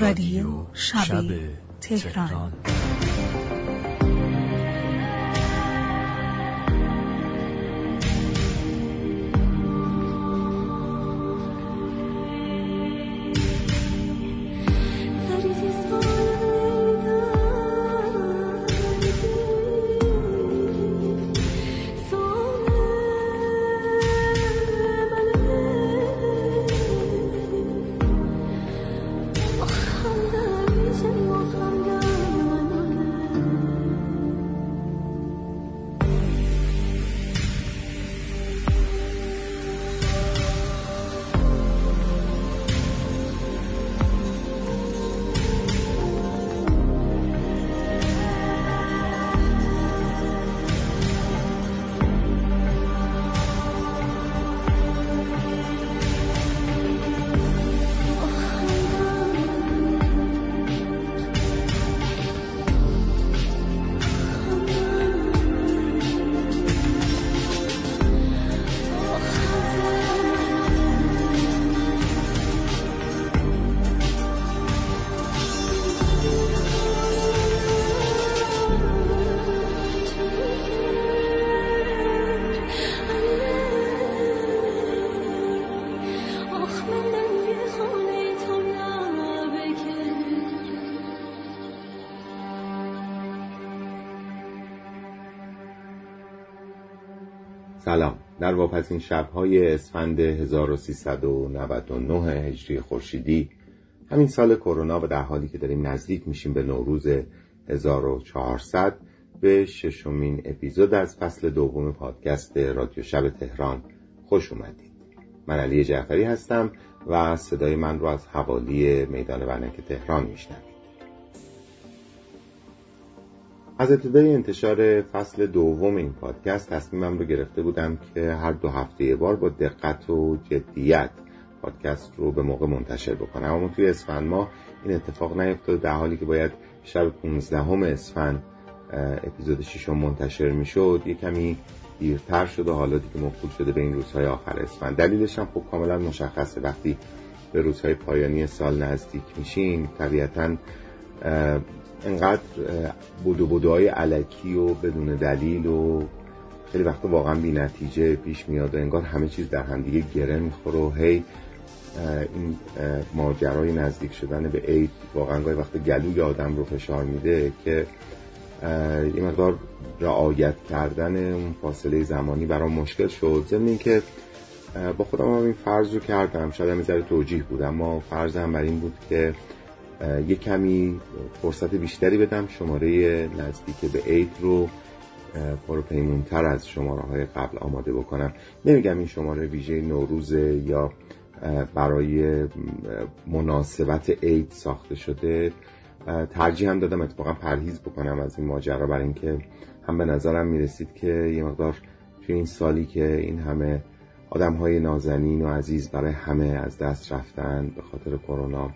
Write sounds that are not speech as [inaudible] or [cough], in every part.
رادیو شب تهران. واپسین شبهای اسفند 1399 هجری خورشیدی همین سال کرونا و در حالی که داریم نزدیک میشیم به نوروز 1400 به ششمین اپیزود از فصل دوم پادکست رادیو شب تهران خوش اومدید. من علی جعفری هستم و صدای من رو از حوالی میدان ونک تهران میشنوید. از ابتدای انتشار فصل دوم این پادکست تصمیمم رو گرفته بودم که هر دو هفته یه بار با دقت و جدیت پادکست رو به موقع منتشر بکنم. اما توی اسفند ما این اتفاق نیفتاد در حالی که باید شب 15 اسفند اپیزود ششم منتشر می‌شد. یه کمی دیرتر شد و حالا دیگه موکول شده به این روزهای آخر اسفند. دلیلش هم خب کاملا مشخصه. وقتی به روزهای پایانی سال نزدیک میشین طبیعتا انقدر بودو بودوهای علکی و بدون دلیل و خیلی وقت واقعا بی نتیجه پیش میاد و انگار همه چیز در همدیگه گره می‌خوره و هی این ماجرای نزدیک شدن به عید واقعا گاهی وقت گلوی آدم رو فشار میده که یه مقدار رعایت کردن اون فاصله زمانی برام مشکل شد. ضمن اینکه با خودم هم این فرض رو کردم. شاید هم توجیه بود اما فرضم بر این بود که یه کمی فرصت بیشتری بدم. شماره نزدیک به عید رو پروپیمونتر از شماره های قبل آماده بکنم. نمیگم این شماره ویژه نوروز یا برای مناسبت عید ساخته شده. ترجیح هم دادم اتفاقا پرهیز بکنم از این ماجرا برای اینکه هم به نظرم می‌رسید که یه مقدار توی این سالی که این همه آدم های نازنین و عزیز برای همه از دست رفتن به خاطر کرونا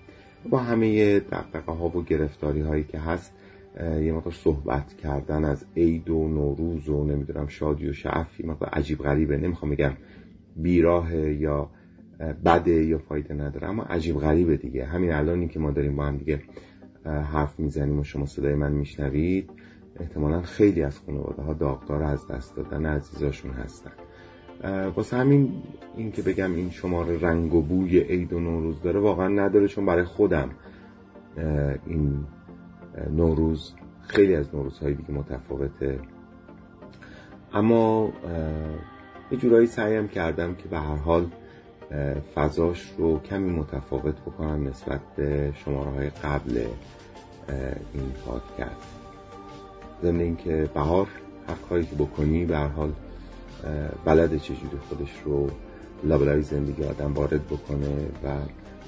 با همه دقدقه ها و گرفتاری هایی که هست یه مقدار صحبت کردن از عید و نوروز و نمی‌دونم شادی و شعفی مقدار عجیب غریبه. نمی‌خوام بگم بیراه یا بده یا فایده نداره اما عجیب غریبه دیگه. همین الانی که ما داریم با هم دیگه حرف می‌زنیم و شما صدای من میشنوید. احتمالا خیلی از خانواده ها داغدار از دست دادن عزیزاشون هستن. واسه همین این که بگم این شماره رنگ و بوی عید و نوروز داره واقعا نداره چون برای خودم این نوروز خیلی از نوروزهای دیگه متفاوته. اما یه جورایی سعیم کردم که به هر حال فضاش رو کمی متفاوت بکنم نسبت به شماره های قبل این پادکست. ضمن اینکه بهار هر کاری که بکنی به هر حال بلده چجوری خودش رو لابلای زندگی آدم وارد بکنه و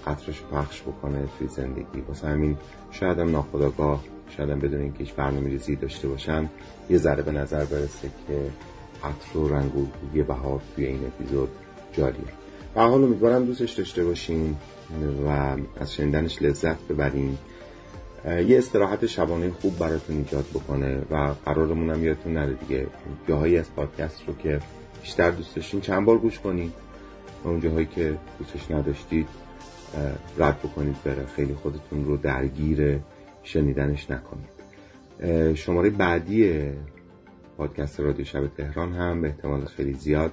قطرش پخش بکنه توی زندگی. واسه همین شاید هم ناخداگاه شاید هم بدون اینکه هیچ برنامه ریزی داشته باشن یه ذره به نظر برسه که عطر و رنگ و بوی بهار توی این اپیزود جاریه. به حال امیدوارم دوستش داشته باشین و از شنیدنش لذت ببرین. یه استراحت شبانه خوب براتون ایجاد بکنه و قرارمون هم یادتون نره دیگه. جاهایی از پادکست رو که بیشتر دوست داشتین چند بار گوش کنید و اون جاهایی که دوستش نداشتید رد بکنید بره. خیلی خودتون رو درگیر شنیدنش نکنید. شماره بعدی پادکست رادیو شب تهران هم به احتمال خیلی زیاد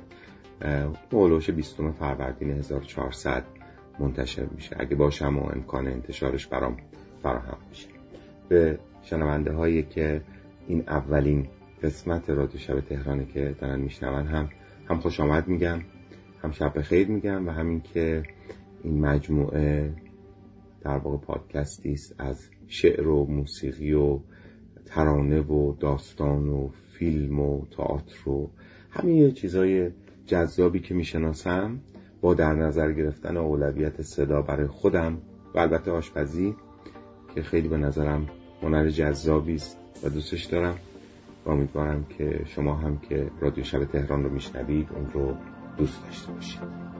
اولوش 20 فروردین 1400 منتشر میشه. اگه باشم و امکان انتشارش برام فراهم میشه. به شنونده هایی که این اولین قسمت رادیو شب تهرانه که دارن میشنون هم هم خوش آمد میگم هم شب خیر میگم و همین که این مجموعه در واقع پادکستی است از شعر و موسیقی و ترانه و داستان و فیلم و تئاتر و همین چیزای جذابی که می‌شناسم با در نظر گرفتن اولویت صدا برای خودم و البته آشپزی که خیلی به نظرم هنر جذابی است و دوستش دارم و امیدوارم که شما هم که رادیو شب تهران رو میشنوید اون رو دوست داشته باشید.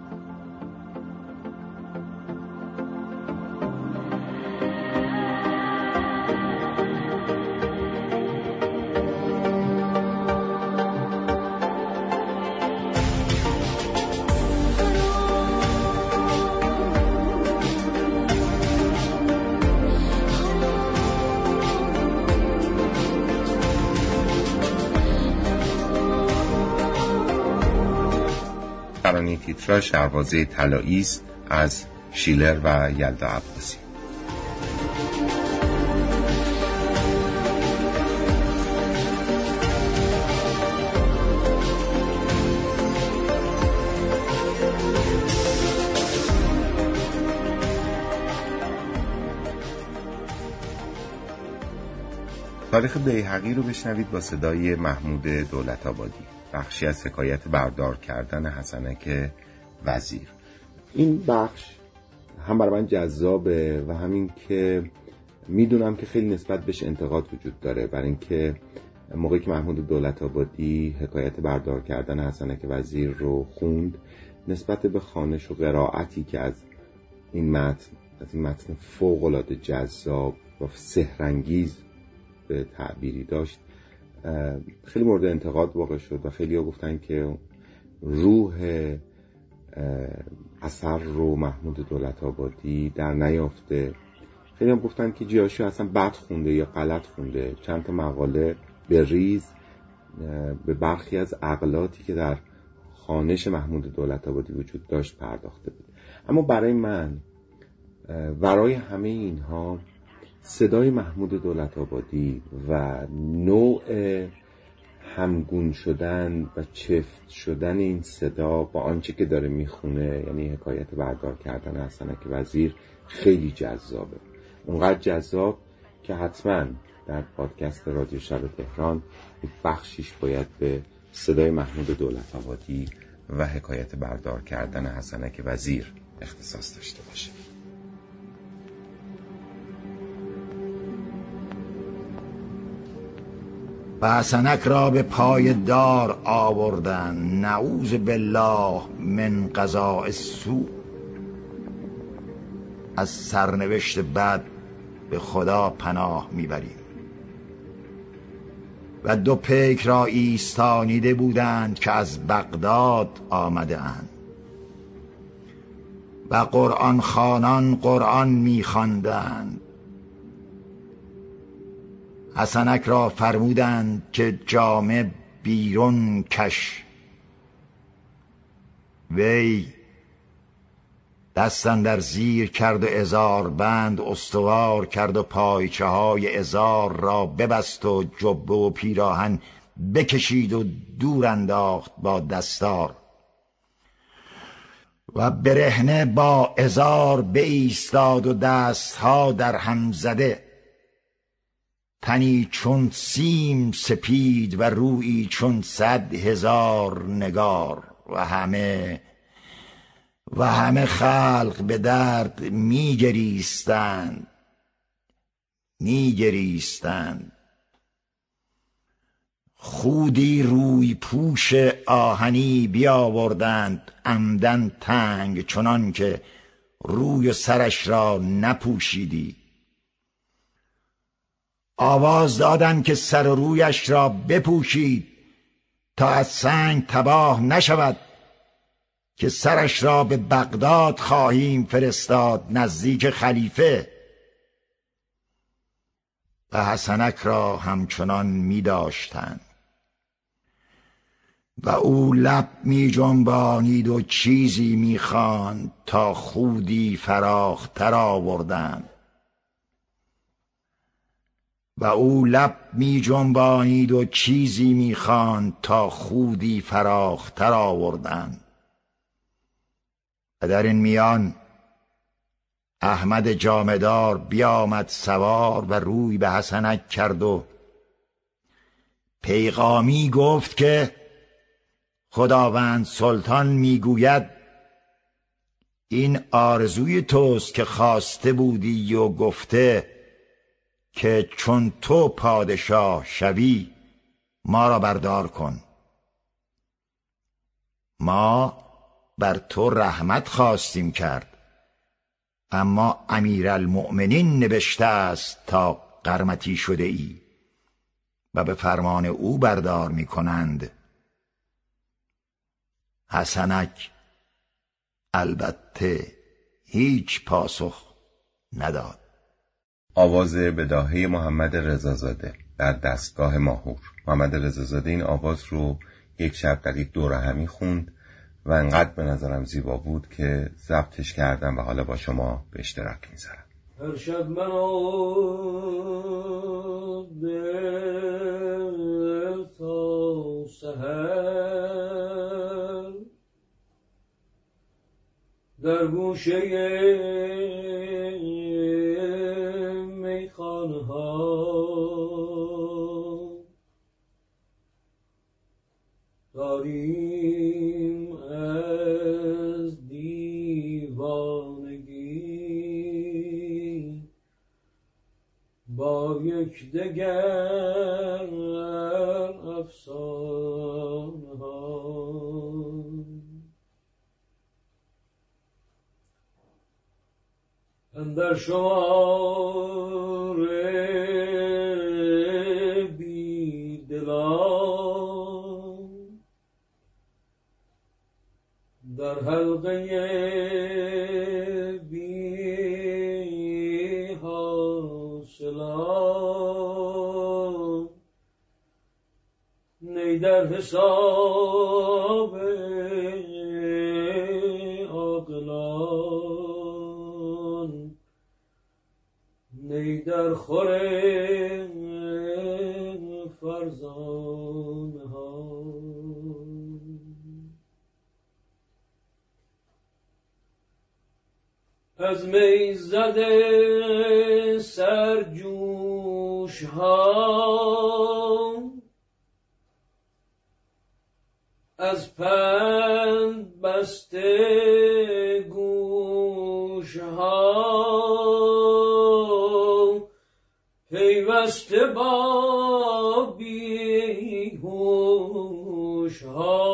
تیتراژ دروازه طلایی است از شیلر و یلدا عباسی. تاریخ بیهقی رو بشنوید با صدای محمود دولت آبادی بخشی از حکایت بردار کردن حسنک وزیر. این بخش هم برای من جذابه و همین که می‌دونم که خیلی نسبت بهش انتقاد وجود داره. برای اینکه موقعی که محمود دولت آبادی حکایت بردار کردن حسنک وزیر رو خوند نسبت به خانش و قرائتی که از این متن از این متن فوق العاده جذاب و سهرنگیز به تعبیری داشت خیلی مورد انتقاد واقع شد و خیلی ها گفتن که روح اثر رو محمود دولت آبادی در نیافته. خیلی هم گفتن که جیاشی اصلا بد خونده یا غلط خونده. چند تا مقاله به ریز به برخی از عقلاتی که در خانش محمود دولت آبادی وجود داشت پرداخته بود. اما برای من ورای همه اینها صدای محمود دولت آبادی و نوع همگون شدن و چفت شدن این صدا با آنچه که داره می‌خونه یعنی حکایت بردار کردن حسنک وزیر خیلی جذابه. اونقدر جذاب که حتما در پادکست رادیو شب تهران بخشیش باید به صدای محمود دولت آبادی و حکایت بردار کردن حسنک وزیر اختصاص داشته باشه. و حسنک را به پای دار آوردن. نعوذ بالله من قضاء سو از سرنوشت بد به خدا پناه می‌بریم. و دو پیک را ایستانیده بودند که از بغداد آمده اند. و قرآن خانان قرآن میخواندند. حسنک را فرمودند که جامه بیرون کش. وی دستن در زیر کرد و ازار بند استوار کرد و پایچه های ازار را ببست و جبه و پیراهن بکشید و دور انداخت با دستار. و برهنه با ازار بایستاد و دستها در هم زده. تنی چون سیم سپید و روی چون صد هزار نگار و همه و همه خلق به درد میگریستند. میگریستند. خودی روی پوش آهنی بیاوردند عمدن تنگ چنان که روی سرش را نپوشیدی. آواز دادند که سر و رویش را بپوشید تا از سنگ تباه نشود که سرش را به بغداد خواهیم فرستاد نزدیک خلیفه. و حسنک را همچنان می داشتند و او لب می جنبانید و چیزی می تا خودی فراختر آوردند. و او لب می جنبانید و چیزی می خواند تا خودی فراختر آوردند. و در این میان احمد جامدار بیامد سوار و روی به حسنک کرد و پیغامی گفت که خداوند سلطان می‌گوید این آرزوی توست که خواسته بودی و گفته که چون تو پادشاه شوی ما را بردار کن. ما بر تو رحمت خواستیم کرد اما امیرالمؤمنین نوشته است تا قرمتی شده ای و به فرمان او بردار می کنند. حسنک البته هیچ پاسخ نداد. آواز بداهه محمد رضازاده در دستگاه ماهور. محمد رضازاده این آواز رو یک شب در یک دوره همی خوند و انقدر به نظرم زیبا بود که ضبطش کردم و حالا با شما به اشتراک می‌ذارم. هر شب من در گوشه میخانه ها داریم از دیوانگی با یک دگر افسانه اندر شمار بی دلان در حلقه بی حاصلان نی در حساب خور فرزان ها. از می زده سرجوش ها. از پند بسته گوش ها. پیوسته با بیهوش ها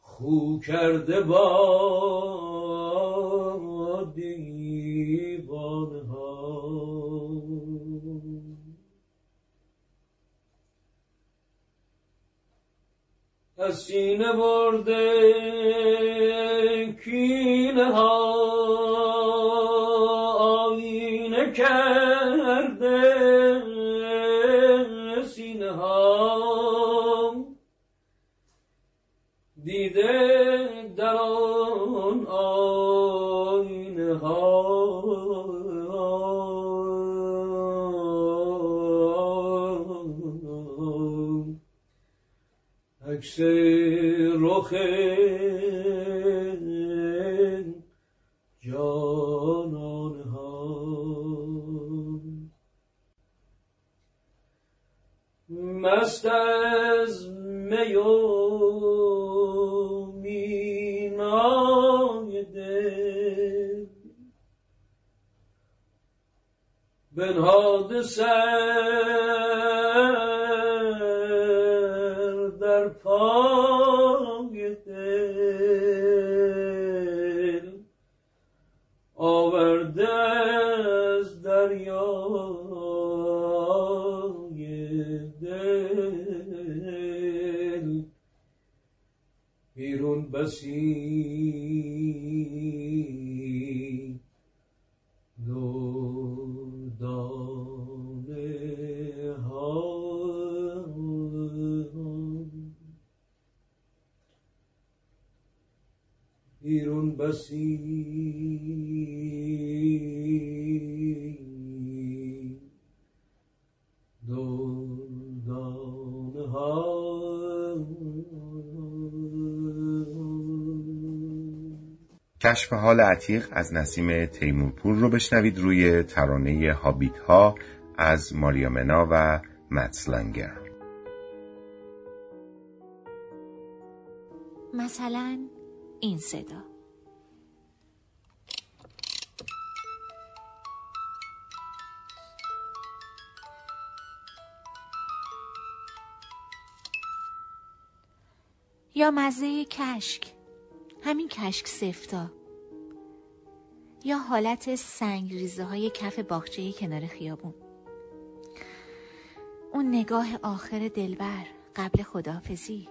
خو کرده با کشف حال عتیق از نسیم تیمورپور رو بشنوید روی ترانه هابیت ها از ماریا منا و متسلنگر مثلا این صدا. یا مزه کشک. همین کشک سفتا. یا حالت سنگ ریزه های کف باغچه کنار خیابون. اون نگاه آخر دلبر قبل خداحافظی.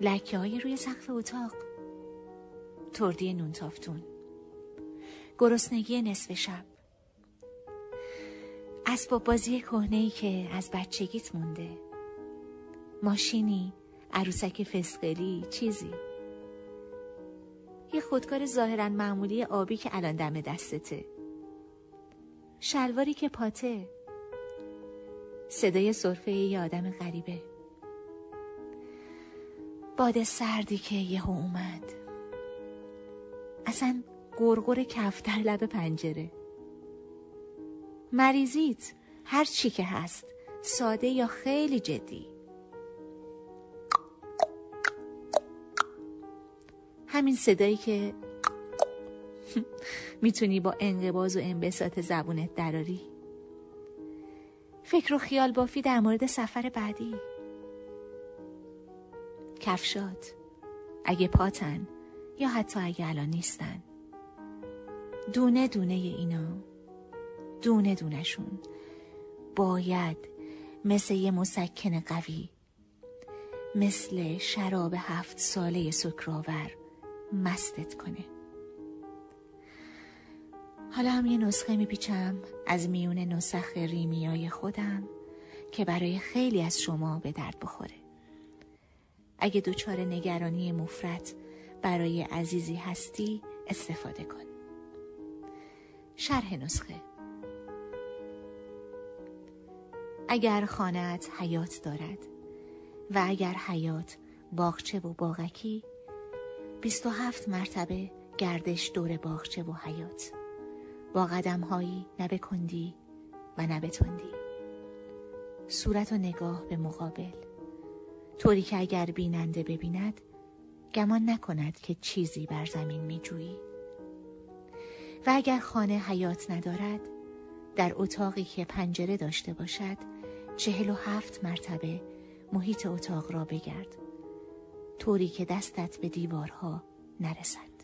لکه های روی سقف اتاق. تردی نون تافتون گرسنگی نصف شب. اسباب بازی کهنه ای که از بچگیت مونده. ماشینی عروسک فسقلی چیزی. یه خودکار ظاهرا معمولی آبی که الان دم دستته. شلواری که پاته. صدای صرفه یه آدم غریبه. باد سردی که یهو اومد. اصلا گرگر کف در لب پنجره. مریضیت هر چی که هست ساده یا خیلی جدی. همین صدایی که [laughs] می‌تونی با انقباز و انبساط زبونت دراری. فکر و خیال بافی در مورد سفر بعدی. کفشات اگه پاتن یا حتی اگه الان نیستن. دونه دونه اینا دونه دونشون باید مثل یه مسکن قوی مثل شراب هفت ساله سکراور مستت کنه. حالا هم یه نسخه میپیچم از میون نسخ ریمیای خودم که برای خیلی از شما به درد بخوره. اگه دچار نگرانی مفرت برای عزیزی هستی استفاده کن. شرح نسخه. اگر خانهت حیات دارد و اگر حیات باغچه و باغکی بیست و هفت مرتبه گردش دور باغچه و حیات با قدم هایی نه کندی و نه تندی. صورت و نگاه به مقابل. طوری که اگر بیننده ببیند گمان نکند که چیزی بر زمین می جویی. و اگر خانه حیات ندارد در اتاقی که پنجره داشته باشد چهل و هفت مرتبه محیط اتاق را بگرد. طوری که دستت به دیوارها نرسد.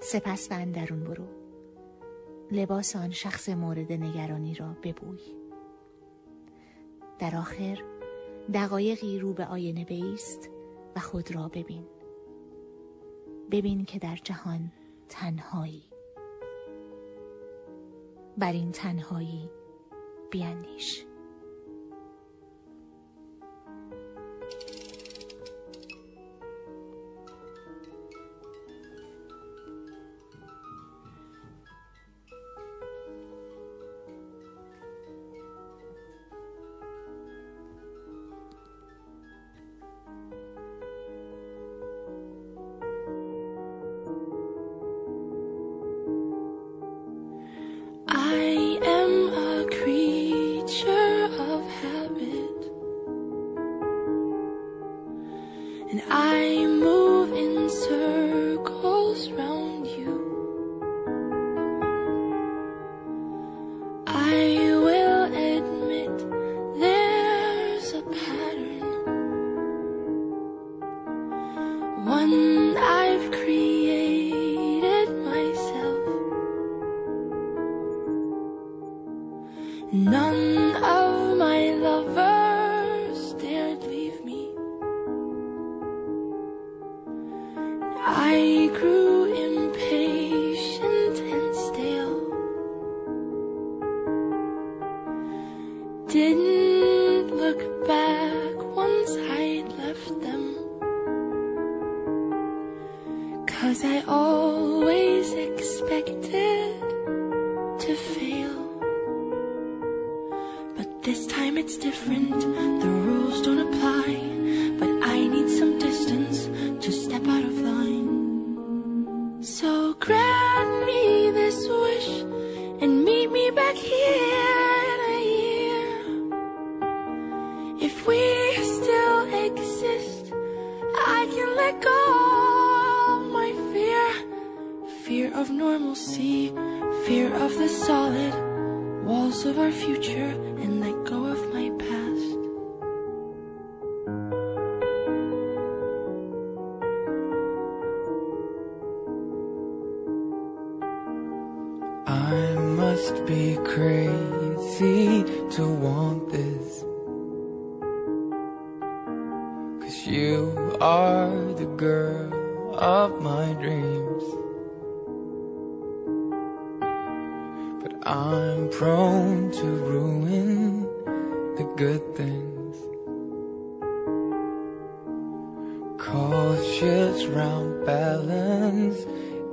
سپس و اندرون برو. لباس آن شخص مورد نگرانی را ببوی. در آخر دقایقی رو به آینه بیست و خود را ببین. ببین که در جهان تنهایی. بر این تنهایی بیاندیش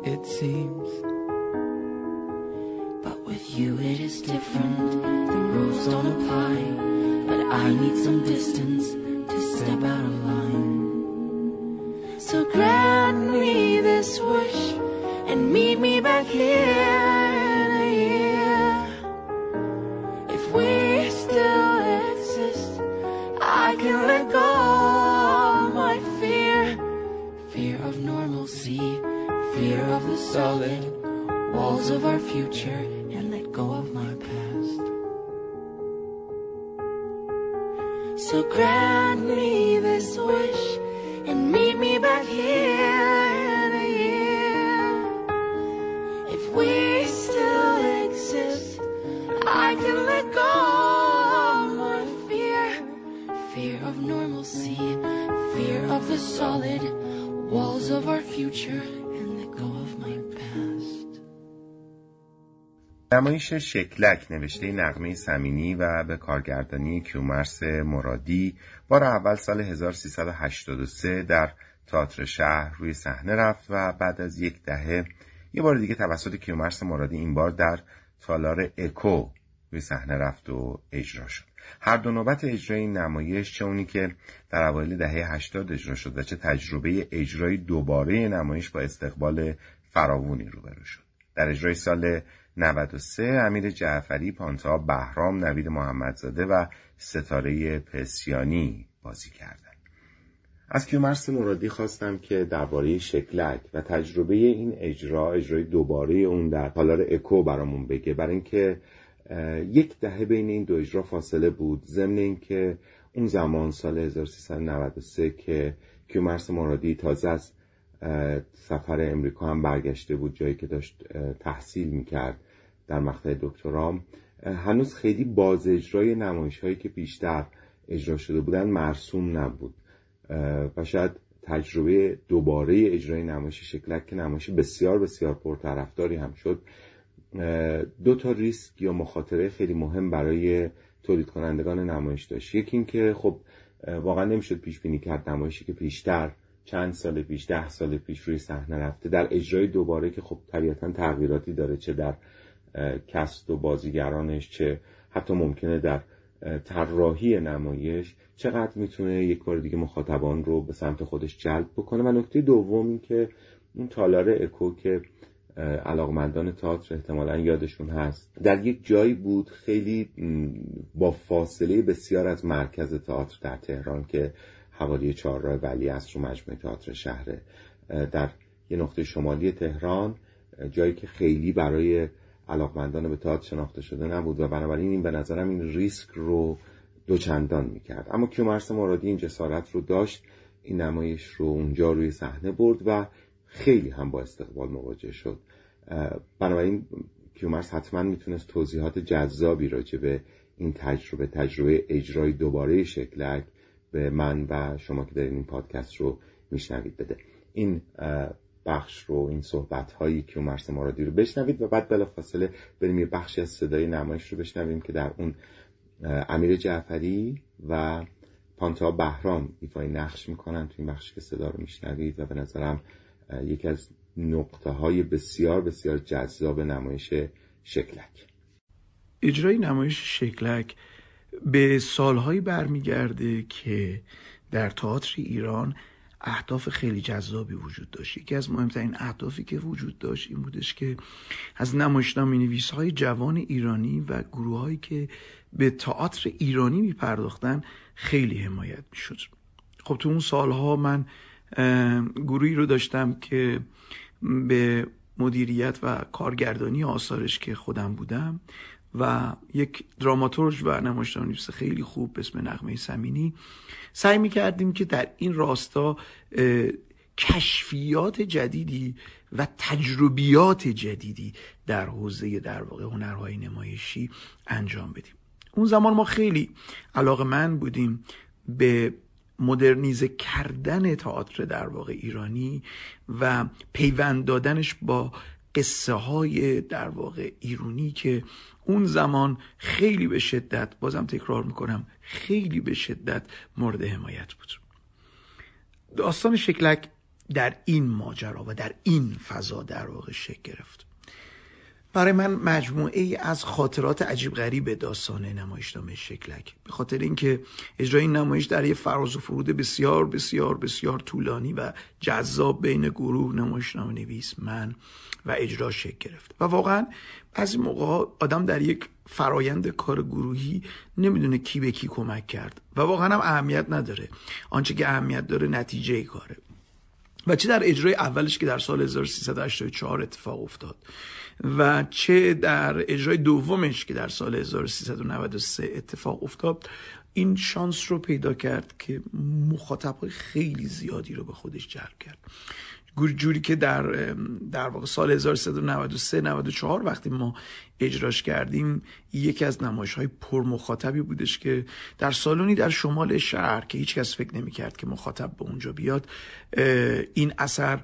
it seems. But with you it is different. The rules don't apply. But I need some distance to step out of نمایش شکلک نوشته نقمه سمینی و به کارگردانی کیومرس مرادی بار اول سال 1383 در تئاتر شهر روی صحنه رفت و بعد از یک دهه یه بار دیگه توسط کیومرس مرادی این بار در تالار اکو روی صحنه رفت و اجرا شد. هر دو نوبت اجرای این نمایش چه اونی که در اوایل دهه 80 اجرا شد و چه تجربه اجرای دوباره نمایش با استقبال فراوانی روبرو شد. در اجرای سال 93 امیر جعفری، پانتا بهرام، نوید محمدزاده و ستاره پسیانی بازی کردند. از کیومرس مرادی خواستم که درباره شکلک و تجربه این اجرا اجرای دوباره اون در تالار اکو برامون بگه. برای اینکه یک دهه بین این دو اجرا فاصله بود. ضمن اینکه اون زمان سال 1393 که کیومرس مرادی تازه از سفر امریکا هم برگشته بود جایی که داشت تحصیل می‌کرد. در مقطع دکترام هنوز خیلی باز اجرای نمایش هایی که بیشتر اجرا شده بودن مرسوم نبود. و شاید تجربه دوباره اجرای نمایش شکلک که نمایش بسیار بسیار پرطرفداری هم شد دو تا ریسک یا مخاطره خیلی مهم برای تولید کنندگان نمایش داشت. یکی اینکه خب واقعا نمی‌شد پیش بینی کرد نمایشی که پیشتر چند سال پیش ده سال پیش روی صحنه رفته. در اجرای دوباره که خب طبیعتا تغییراتی داره چه در کست و بازیگرانش چه حتی ممکنه در طراحی نمایش چقدر می‌تونه یک بار دیگه مخاطبان رو به سمت خودش جلب بکنه. و نکته دوم این که اون تالار اکو که علاقمندان تئاتر احتمالا یادشون هست در یک جایی بود خیلی با فاصله بسیار از مرکز تئاتر در تهران که حوالی چهارراه ولی است رو مجموعه تئاتر شهره در یه نقطه شمالی تهران جایی که خیلی برای علاقمندان به تئاتر شناخته شده نبود و بنابراین این به نظرم این ریسک رو دوچندان می‌کرد. اما کیومرس مرادی این جسارت رو داشت این نمایش رو اونجا روی صحنه برد و خیلی هم با استقبال مواجه شد. بنابراین کیومرس حتما می‌تونست توضیحات جذابی راجع به این تجربه تجربه اجرای دوباره شکلک به من و شما که دارین این پادکست رو میشنوید بده. این بخش رو این صحبت هایی کیومرس مرادی رو بشنوید و بعد بلافاصله بریم یه بخشی از صدای نمایش رو بشنویم که در اون امیر جعفری و پانتا بهرام ایفای نقش می‌کنن تو این بخشی که صدا رو میشنوید و به نظرم یکی از نقطه های بسیار بسیار جذاب نمایش شکلک. اجرای نمایش شکلک به سالهایی برمیگرده که در تئاتر ایران اهداف خیلی جذابی وجود داشت. یکی از مهمترین اهدافی که وجود داشت این بودش که از نمایشنامه های جوان ایرانی و گروه هایی که به تئاتر ایرانی می پرداختن خیلی حمایت می شد خب تو اون سالها من گروهی رو داشتم که به مدیریت و کارگردانی آثارش که خودم بودم و یک دراماتورج و نمایشنامه‌نویس خیلی خوب به اسم نغمه سمینی. سعی می‌کردیم که در این راستا کشفیات جدیدی و تجربیات جدیدی در حوزه در واقع هنرهای نمایشی انجام بدیم. اون زمان ما خیلی علاقه من بودیم به مدرنیزه کردن تئاتر در واقع ایرانی و پیوند دادنش با قصه های در واقع ایرونی که اون زمان خیلی به شدت بازم تکرار می‌کنم خیلی به شدت مورد حمایت بود. داستان شکلک در این ماجرا و در این فضا در واقع شکل گرفت. برای من مجموعه ای از خاطرات عجیب غریب داستان نمایشنامه شکلک. به خاطر اینکه اجرای این نمایش در یه فراز و فرود بسیار بسیار بسیار طولانی و جذاب بین گروه نمایشنامه نویس من و اجرا شکل گرفت. و واقعا از این موقع آدم در یک فرایند کار گروهی نمی‌دونه کی به کی کمک کرد و واقعا هم اهمیت نداره. آنچه که اهمیت داره نتیجه کاره. و چه در اجرای اولش که در سال 1384 اتفاق افتاد و چه در اجرای دومش که در سال 1393 اتفاق افتاد این شانس رو پیدا کرد که مخاطب خیلی زیادی رو به خودش جلب کرد. جوری که در در واقع سال 1393 94 وقتی ما اجراش کردیم یکی از نمایش های پر مخاطبی بودش که در سالونی در شمال شهر که هیچ کس فکر نمی کرد که مخاطب به اونجا بیاد این اثر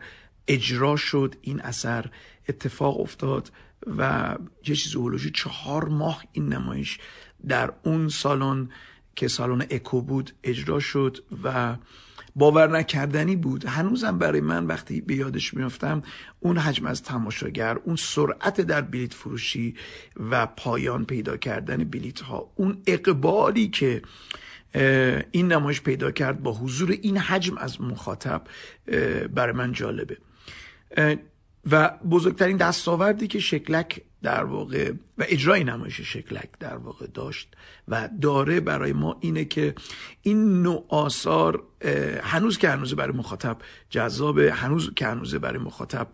اجرا شد این اثر اتفاق افتاد و یه چیز اولوژی چهار ماه این نمایش در اون سالن که سالن اکو بود اجرا شد و باور نکردنی بود. هنوزم برای من وقتی به یادش میافتم اون حجم از تماشاگر اون سرعت در بلیت فروشی و پایان پیدا کردن بلیت ها اون اقبالی که این نمایش پیدا کرد با حضور این حجم از مخاطب برای من جالبه. و بزرگترین دستاوردی که شکلک در واقع و اجرای نمایش شکلک در واقع داشت و داره برای ما اینه که این نوع آثار هنوز که هنوز برای مخاطب جذابه هنوز که هنوز برای مخاطب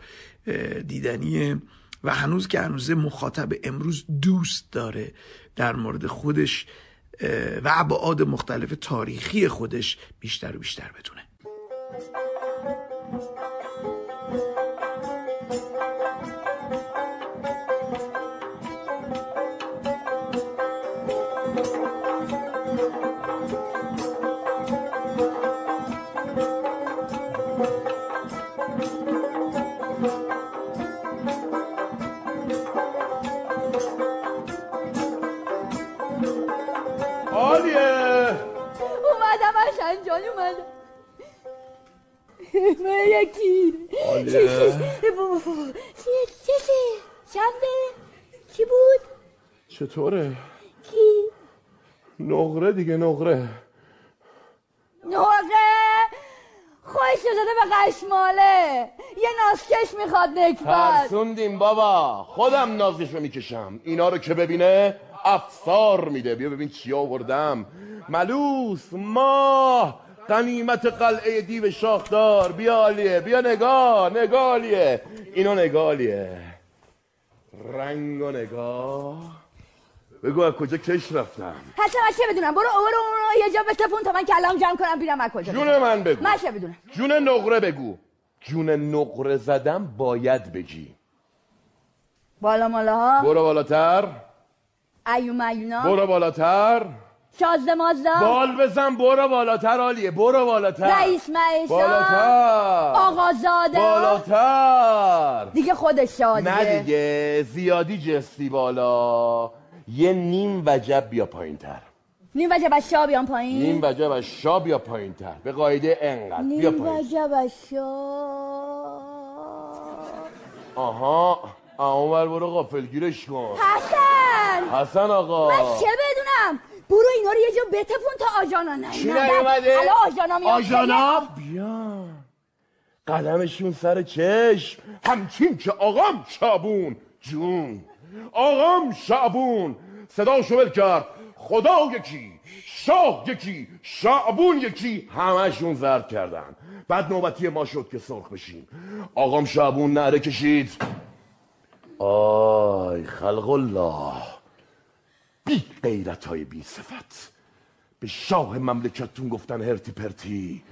دیدنیه و هنوز که هنوز مخاطب امروز دوست داره در مورد خودش و ابعاد مختلف تاریخی خودش بیشتر و بیشتر بدونه. جان اومد. من یکی. چنده چی بود؟ چطوره؟ کی؟ نقره دیگه نقره. نقره؟ خوش داده به قشماله. یه نازکش می‌خواد نکبت. ترسوندیم بابا. خودم نازش رو می‌کشم. اینا رو که ببینه افسار میده. بیا ببین چی آوردم. ملوس ماه. قنیمت قلعه دیو شاخدار. بیا علیه بیا نگاه نگالیه. اینو نگالیه. رنگ و نگاه بگو از کجا کش رفتم؟ حتی من چه بدونم؟ برو برو برو. یه جا بتپون تا من کلام جمع کنم بیرم از کجا جون من بگو. من چه بدونم؟ جون نقره بگو. جون نقره زدم باید بگی. بالا مالا ها برو بالاتر. ایوم ایونا. برو بالاتر. شازده مازده. بال بزن برو بالاتر آلیه برو بالاتر. رئیس معیشا بالاتر. آقازاده. بالاتر. دیگه خودش شاده نه دیگه. زیادی جستی بالا. یه نیم وجب بیا پایین تر نیم وجب از شاه بیام پایین. نیم وجب از شا بیا پایین تر به قاعده انقدر. بیا نیم پایین. وجب از شاه. آها. اونور برو غافلگیرش کن. حسن! حسن آقا. من چه برو اینا رو یه جا بتپون تا آجانا نیومدن چی نیومده؟ الان آجانا میاد آژانا؟ بیا. قدمشون سر چشم. همچین که آقام شابون. جون. آقام شعبون صدا شوول کرد. خدا یکی شاه یکی شعبون یکی. همشون زرد کردن. بعد نوبتی ما شد که سرخ بشیم. آقام شعبون نعره کشید. آی خلق الله. بی غیرت های بی صفت. به شاه مملکتتون گفتن هرتی پرتی.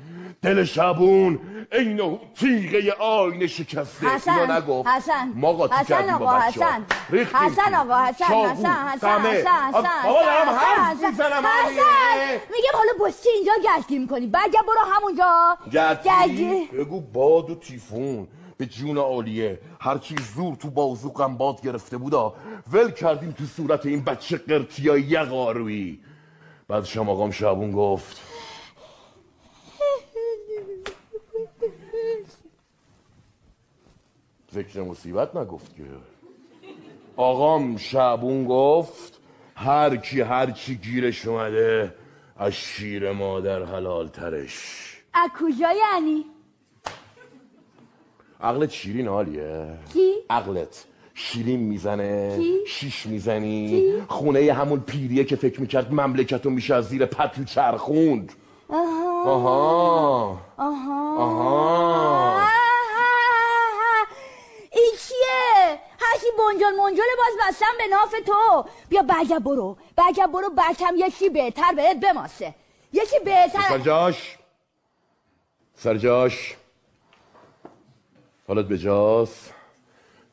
دل شبون اینو تیغه آینه شکسته. حسن نگفت. حسن. ما قاطی حسن آقا. حسن. حسن. آقا حسن حسن حسن. حسن حسن دارم حسن، حرف حسن. می‌زنم، حسن. علیه. میگم حالا بستی اینجا گشتی می‌کنی برگرد برو همونجا. گردی بگو باد و تیفون. به جون عالیه. هرچی زور تو بازو قنبات گرفته بودا. ول کردیم تو صورت این بچه قرتیای یقارویی بعد شما آقام شعبون گفت ذکر مصیبت نگفت که. آقام شعبون گفت هر کی هر چی گیرش اومده از شیر مادر حلال ترش از کجا یعنی عقلت شیرین حالیه. کی؟ عقلت. شیرین می‌زنه. کی؟ شیش می‌زنی. کی؟ خونه همون پیریه که فکر می‌کرد مملکتو میشه از زیر پتو چرخوند. آها. آها. آها. آها. این چیه هرچی بنجل منجل باز بستم به ناف تو. بیا برگرد برو. برگرد برو بچم یکی بهتر بهت بماسه. یکی بهتر. سرجاش. سرجاش. حالت به جاست.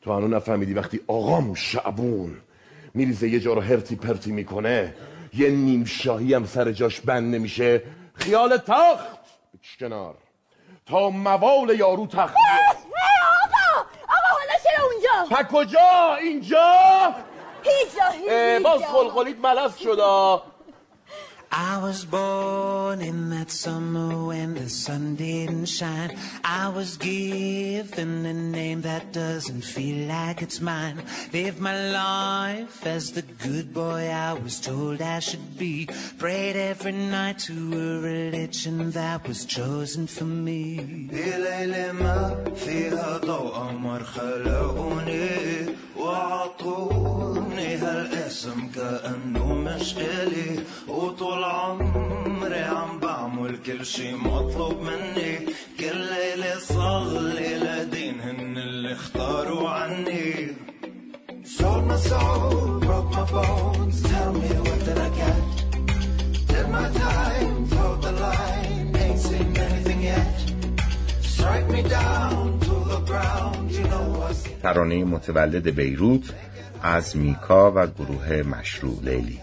تو هنو نفهمیدی وقتی آقام شعبون میریزه یه جا رو هرتی پرتی می‌کنه یه نیم شاهی هم سر جاش بند نمیشه. خیال تخت کنار. تا موال یارو تخت آقا! آقا حالا چرا اونجا؟ تا کجا؟ اینجا؟ هیچ باز جا. خلخلیت ملس شدا I was born in that summer when the sun didn't shine. I was given a name that doesn't feel like it's mine. Lived my life as the good boy I was told I should be. Prayed every night to a religion that was chosen for me. ليلة ما فيها ضوء قمر خلقوني وعطوني هالاسم كأنه مش إلي وطول عمري عم بعمل كل شي مطلوب مني كل ليلة صلي لدين هن اللي اختاروا عني Sold my soul, broke my bones, tell me what did I get? Did my time, told the line, ain't seen anything yet. Strike me down to the ground, you know see. ترانه متولد بیروت از میکا و گروه مشروع لیلی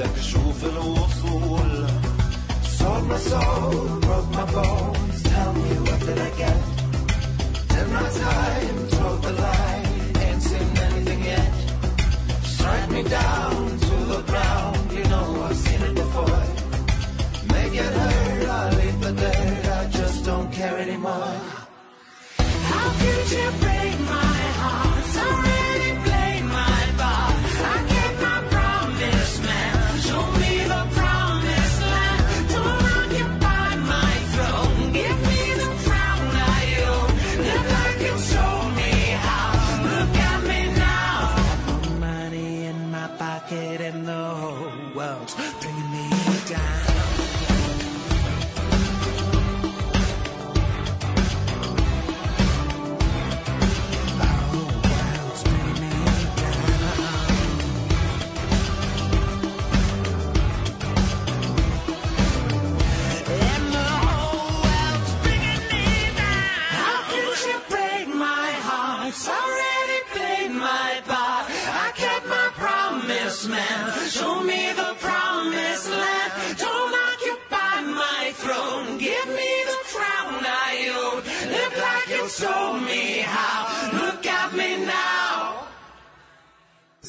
بدك شوف الوصول Sold my soul, broke my bones, tell me what did I get? Did my time, told the line, ain't seen anything yet. Strike me down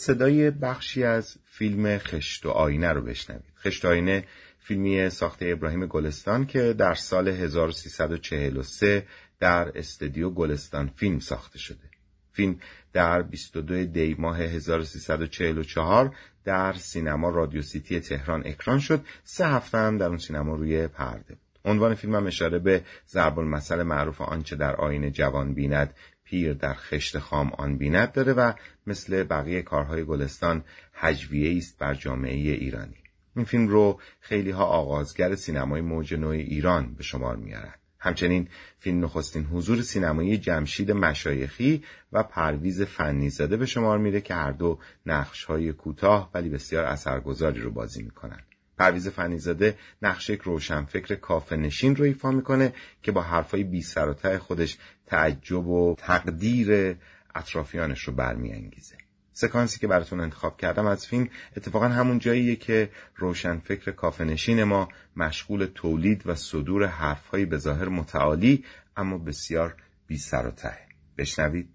صدای بخشی از فیلم خشت و آینه رو بشنوید. خشت و آینه فیلمی ساخته ابراهیم گلستان که در سال 1343 در استودیو گلستان فیلم ساخته شده. فیلم در 22 دی ماه 1344 در سینما رادیو سیتی تهران اکران شد. سه هفته هم در اون سینما روی پرده بود. عنوان فیلم هم اشاره به ضرب المثل معروف آنچه در آینه جوان بیند پیر در خشت خام آن بیند داره و مثل بقیه کارهای گلستان هجویه است بر جامعه ایرانی. این فیلم رو خیلی ها آغازگر سینمای موج نو ایران به شمار میارن همچنین فیلم نخستین حضور سینمایی جمشید مشایخی و پرویز فنی‌زاده به شمار میره که هر دو نقش های کوتاه ولی بسیار اثرگذاری رو بازی می‌کنن پرویز فنی‌زاده نقش یک روشنفکر کافه نشین رو ایفا می‌کنه که با حرفای بی سر و ته خودش تعجب و تقدیر اطرافیانش رو برمیانگیزه. سکانسی که براتون انتخاب کردم از فیلم اتفاقا همون جاییه که روشنفکر کافه نشین ما مشغول تولید و صدور حرفهای به ظاهر متعالی اما بسیار بی سر و ته. بشنوید.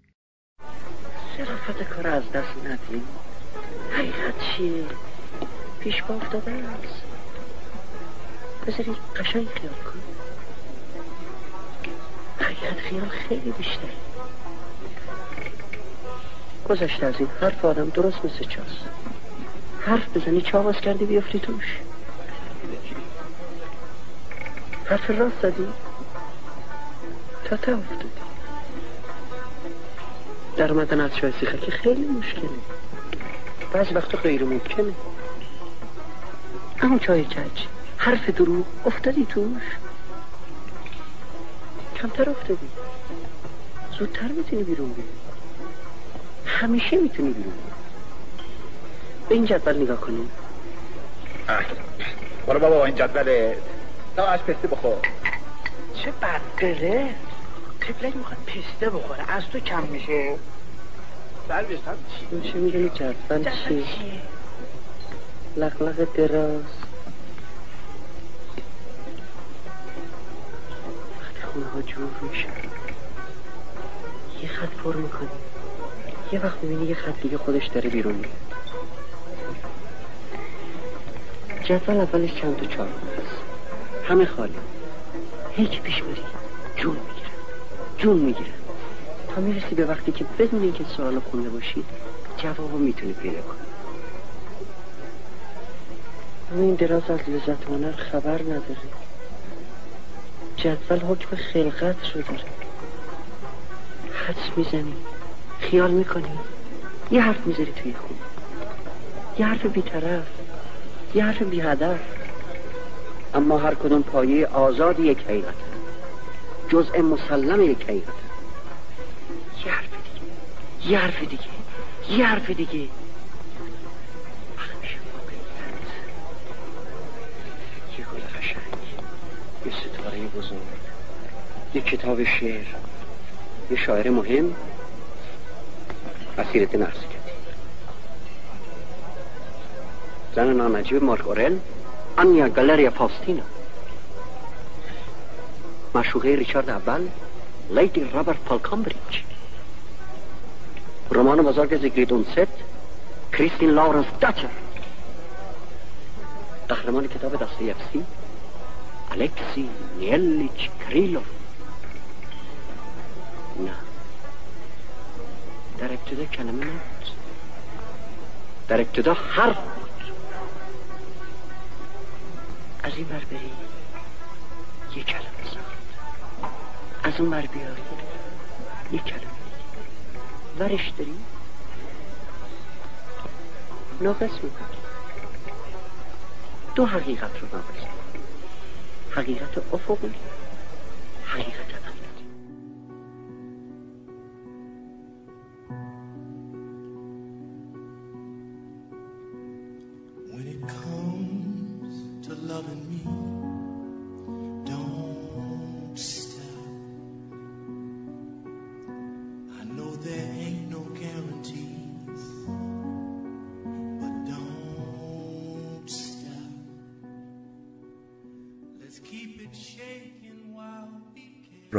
شرافت کار از دست ندیم. حقیقت چیه پیش با افتاده است. بذاری قشنگ خیال کن حقیقت خیال خیلی بیشتر گذشته از این حرف آدم درست مثل چاست. حرف بزنی چا باز کردی بیافتی توش. حرف راست زدی؟ تا تا افتادی. در اومدن از چای سیخکی خیلی مشکله. بعضی وقتا غیر ممکنه. اما چای کج حرف دروغ افتادی توش؟ کمتر افتادی. زودتر می‌تونی بیرون بیای همیشه می‌تونی بیرون به این جدول نگاه کنیم برو بابا این جدوله. تا از پسته بخور. چه بدقله قبلک می‌خواد پسته بخوره. از تو کم میشه. سر بستم چی؟ چه می‌دونی جدول چیه؟ لقلق دراز. وقتی خونه ها جور میشن یه خط پر می‌کنی. یه وقت می‌بینی یه خط دیگه خودش داره بیرون میاد جدول اولش چند تا چهار هست؟ همه خالی. هی که پیش بری. جون می‌گیرن. جون می‌گیرن. تا می‌رسی به وقتی که بدون اینکه سوال خونده باشی جوابو می‌تونی پیدا کنی. اما این دراز از لذت هنر خبر نداره. جدول حکم خلقت رو داره. حدس می‌زنی. خیال می‌کنی؟ یه حرف می‌ذاری توی خون. یه حرف بیطرف. یه حرف بی هدف اما هر کدوم پایه آزاد یک حقیقت. جزء مسلم یک حقیقت. یه حرف دیگه. یه حرف دیگه. یه حرف دیگه. یه گل قشنگ. یه ستاره بزرگ. یه کتاب شعر. یه شاعر مهم. اسیرت نرسکتی زن نانجیب مارک اورل آنیا گالریا فاستینا مشوقه ریچارد اول لیدی رابرت پال کامبریج. رمان بزرگ زیگرید اونست کریستین لارنس داتر قهرمان کتاب داستایفسکی الکسی نیلیچ کریلوف. در ابتدا کلمه نبود. در ابتدا حرف بود. از این بر بری یک کلمه ساخت از اون بر بیای یک کلمه ورش داری؟ ناقص می‌کنی. دو حقیقت رو ناقص. حقیقت افقی حقیقت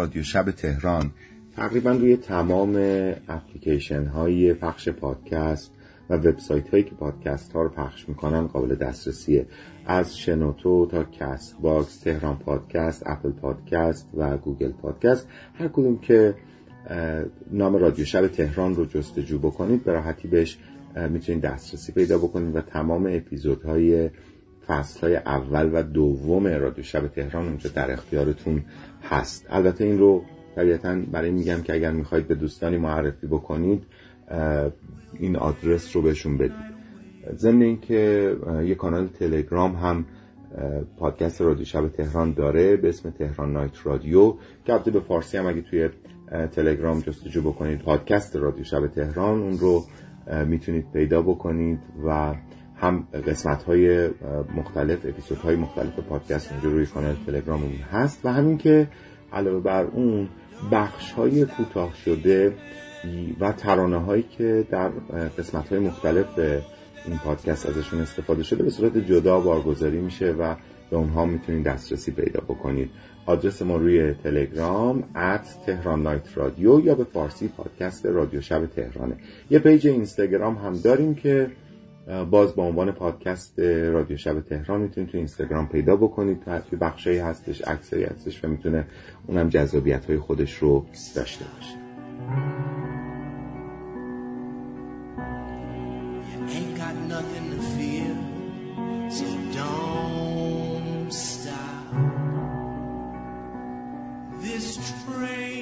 رادیو شب تهران. تقریبا روی تمام اپلیکیشن های پخش پادکست و وبسایت هایی که پادکست ها رو پخش می‌کنن قابل دسترسیه. از شنوتو تا کست باکس تهران پادکست اپل پادکست و گوگل پادکست. هر کدوم که نام رادیو شب تهران رو جستجو بکنید به راحتی بهش می‌تونید دسترسی پیدا بکنید و تمام اپیزودهای فصل های اول و دوم رادیو شب تهران اونجا در اختیارتون هست. البته این رو طبیعتا برای میگم که اگر می‌خواید به دوستانی معرفی بکنید این آدرس رو بهشون بدید. ضمن اینکه یه کانال تلگرام هم پادکست رادیو شب تهران داره به اسم تهران نایت رادیو که البته به فارسی هم اگه توی تلگرام جستجو بکنید پادکست رادیو شب تهران اون رو می‌تونید پیدا بکنید و هم قسمت های مختلف اپیزود های مختلف پادکست اونجا روی کانال تلگرام اون هست و همین که علاوه بر اون بخش های کوتاه شده و ترانه هایی که در قسمت های مختلف این پادکست ازشون استفاده شده به صورت جدا بارگذاری میشه و به اونها می‌تونید دسترسی پیدا بکنید. آدرس ما روی تلگرام at Tehran Night Radio یا به فارسی پادکست رادیو شب تهرانه. یه page اینستاگرام هم داریم که باز با عنوان پادکست رادیو شب تهران می‌تونید تو اینستاگرام پیدا بکنید تو بخشی هستش عکسایی هستش و می‌تونه اونم جذابیت های خودش رو داشته باشه. This train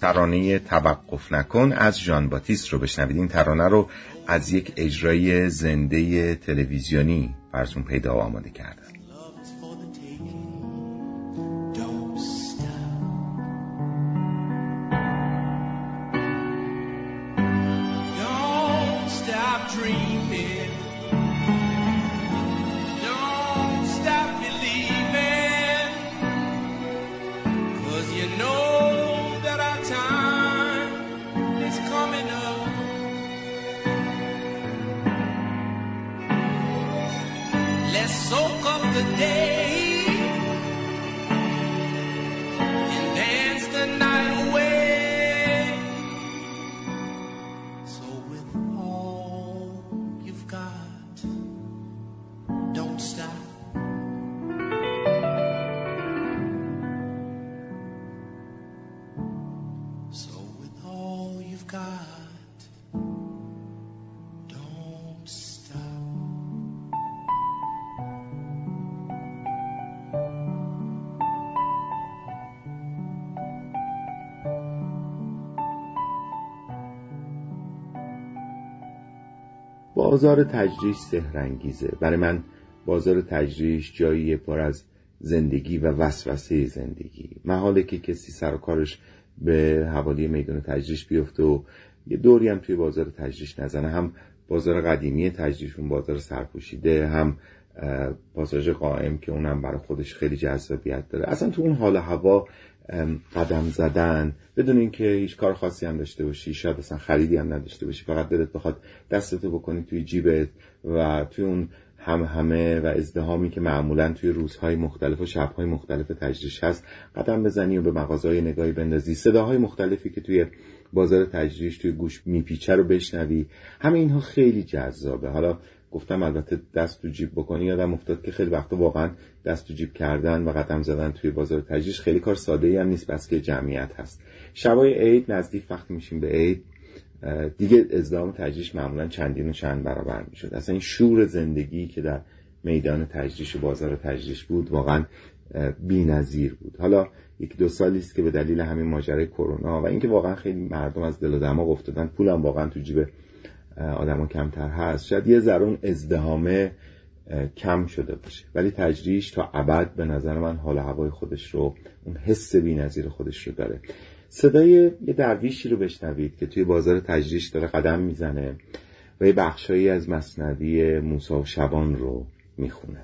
ترانه توقف نکن از ژان باتیست رو بشنوید. این ترانه رو از یک اجرای زنده تلویزیونی براتون پیدا و آماده کردم بازار تجریش سهرنگیزه برای من بازار تجریش جایی پر از زندگی و وسوسه زندگی. محاله که کسی سر کارش به حوالی میدان تجریش بیفته و یه دوری هم توی بازار تجریش نزنه. هم بازار قدیمی تجریش اون بازار سرپوشیده هم پاساژ قائم که اونم برای خودش خیلی جذابیت داره. اصلا تو اون حال هوا قدم زدن. بدون اینکه هیچ کار خاصی هم داشته باشی شاید اصلا خریدی هم نداشته باشی. فقط دلت بخواد دستتو بکنی توی جیبت و توی اون هم همه و ازدهامی که معمولا توی روزهای مختلف و شبهای مختلف تجریش هست قدم بزنی و به مغازهای نگاهی بندازی. صداهای مختلفی که توی بازار تجریش توی گوش میپیچه رو بشنوی. همه اینها خیلی جذابه. حالا گفتم البته دست تو جیب بکنی یادم افتاد که خیلی وقتا واقعا دست تو جیب کردن و قدم زدن توی بازار تجریش خیلی کار ساده ای هم نیست بس که جمعیت هست. شبای عید نزدیک وقتی میشیم به عید. دیگه ازدهام تجریش معمولا چندین و چند برابر می‌شد. اصلا این شور زندگی که در میدان تجریش و بازار تجریش بود واقعا بی نظیر بود. حالا یک دو سالی است که به دلیل همین ماجرای کرونا و اینکه واقعا خیلی مردم از دل و دماغ افتادن پولم واقعا تو جیب آدما کمتر هست. شاید یه ذره اون ازدهامه کم شده باشه. ولی تجریش تا ابد به نظر من حال هوای خودش رو اون حس بی‌نظیر خودش رو داره. صدای یه درویشی رو بشنوید که توی بازار تجریش داره قدم می‌زنه و یه بخشایی از مصنوی موسی و شبان رو می‌خونه.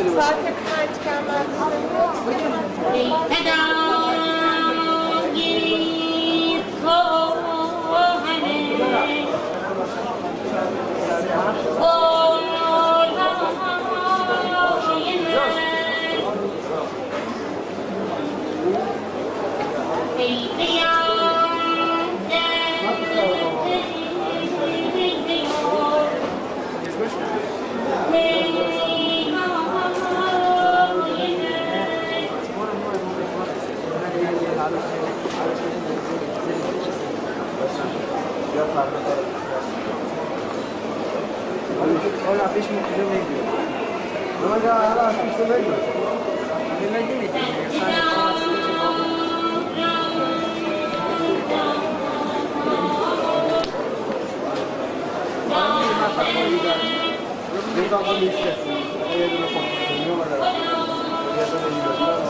Üniversitesi. Zaten her tükenmez. Όλα αφήσουμε που δεν έγινε. Όλα άλλα αφήσουμε που δεν έγινε. Δεν έγινε τίποτα. Δεν θα απαντήσει έτσι. Δεν θα απαντήσει έτσι.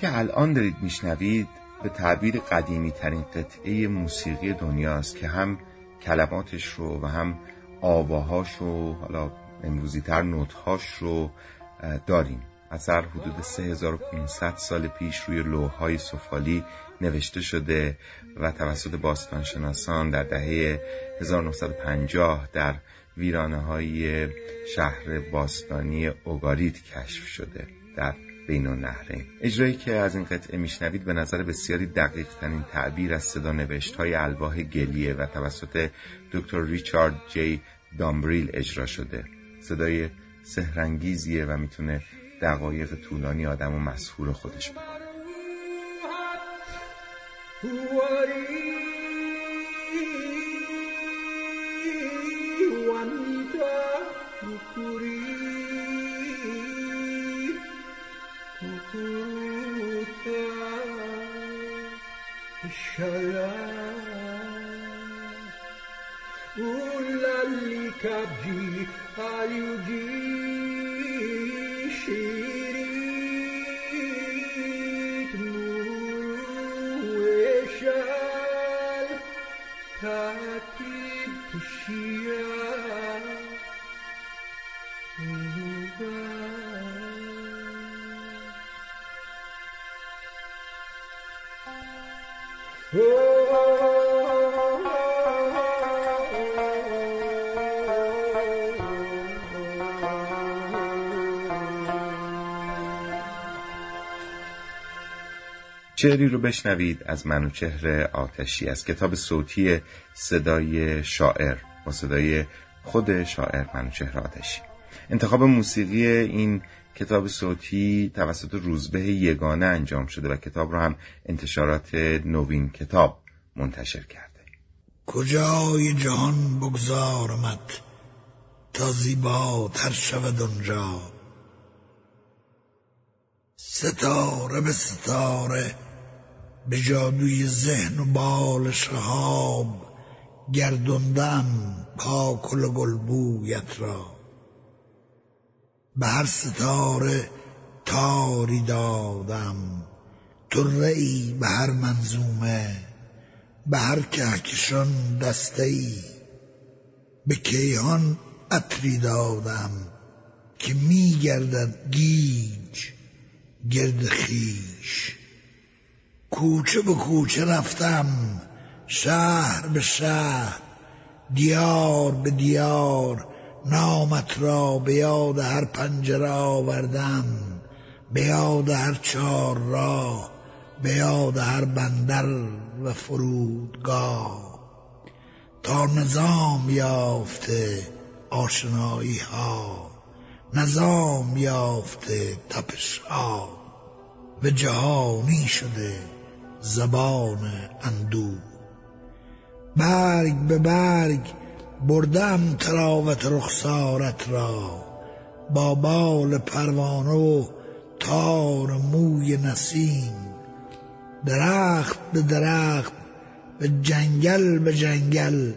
که الان دارید میشنوید به تعبیر قدیمی ترین قطعه موسیقی دنیاست که هم کلماتش رو و هم آواهاش رو حالا امروزی تر نوتهاش رو داریم. اثر حدود 3500 سال پیش روی لوحهای سفالی نوشته شده و توسط باستانشناسان در دهه 1950 در ویرانه های شهر باستانی اوگاریت کشف شده. در بین النهرین اجرایی که از این قطعه میشنوید به نظر بسیاری دقیق ترین تعبیر از صدا نوشت های الواح گلیه و توسط دکتر ریچارد جی دامبریل اجرا شده صدای سهرنگیزیه و می‌تونه دقایق طولانی آدم و مسهور خودش بکنه wanita Shara. Ooh, lolly, kabji, are you dear? شعری رو بشنوید از منوچهر آتشی از کتاب صوتی صدای شاعر با صدای خود شاعر منوچهر آتشی. انتخاب موسیقی این کتاب صوتی توسط روزبه یگانه انجام شده و کتاب رو هم انتشارات نوین کتاب منتشر کرده. کجای جهان بگذارمت تا زیباتر شود آنجا؟ ستاره به ستاره به جادوی ذهن و بال شهاب گردوندم کاکل و گلبویت را. به هر ستاره تاری دادم تره ای به هر منظومه به هر کهکشان دسته ای به کیهان عطری دادم که می گردد گیج گرد خیش. کوچه به کوچه رفتم شهر به شهر دیار به دیار نامت را به یاد هر پنجره آوردم به یاد هر چار راه به یاد هر بندر و فرودگاه. تا نظام یافته آشنایی ها نظام یافته تپش ها. و جهانی شده زبان اندو برگ به برگ بردم تراوت رخسارت را با بال پروانه و تار موی نسیم. درخت به درخت به جنگل به جنگل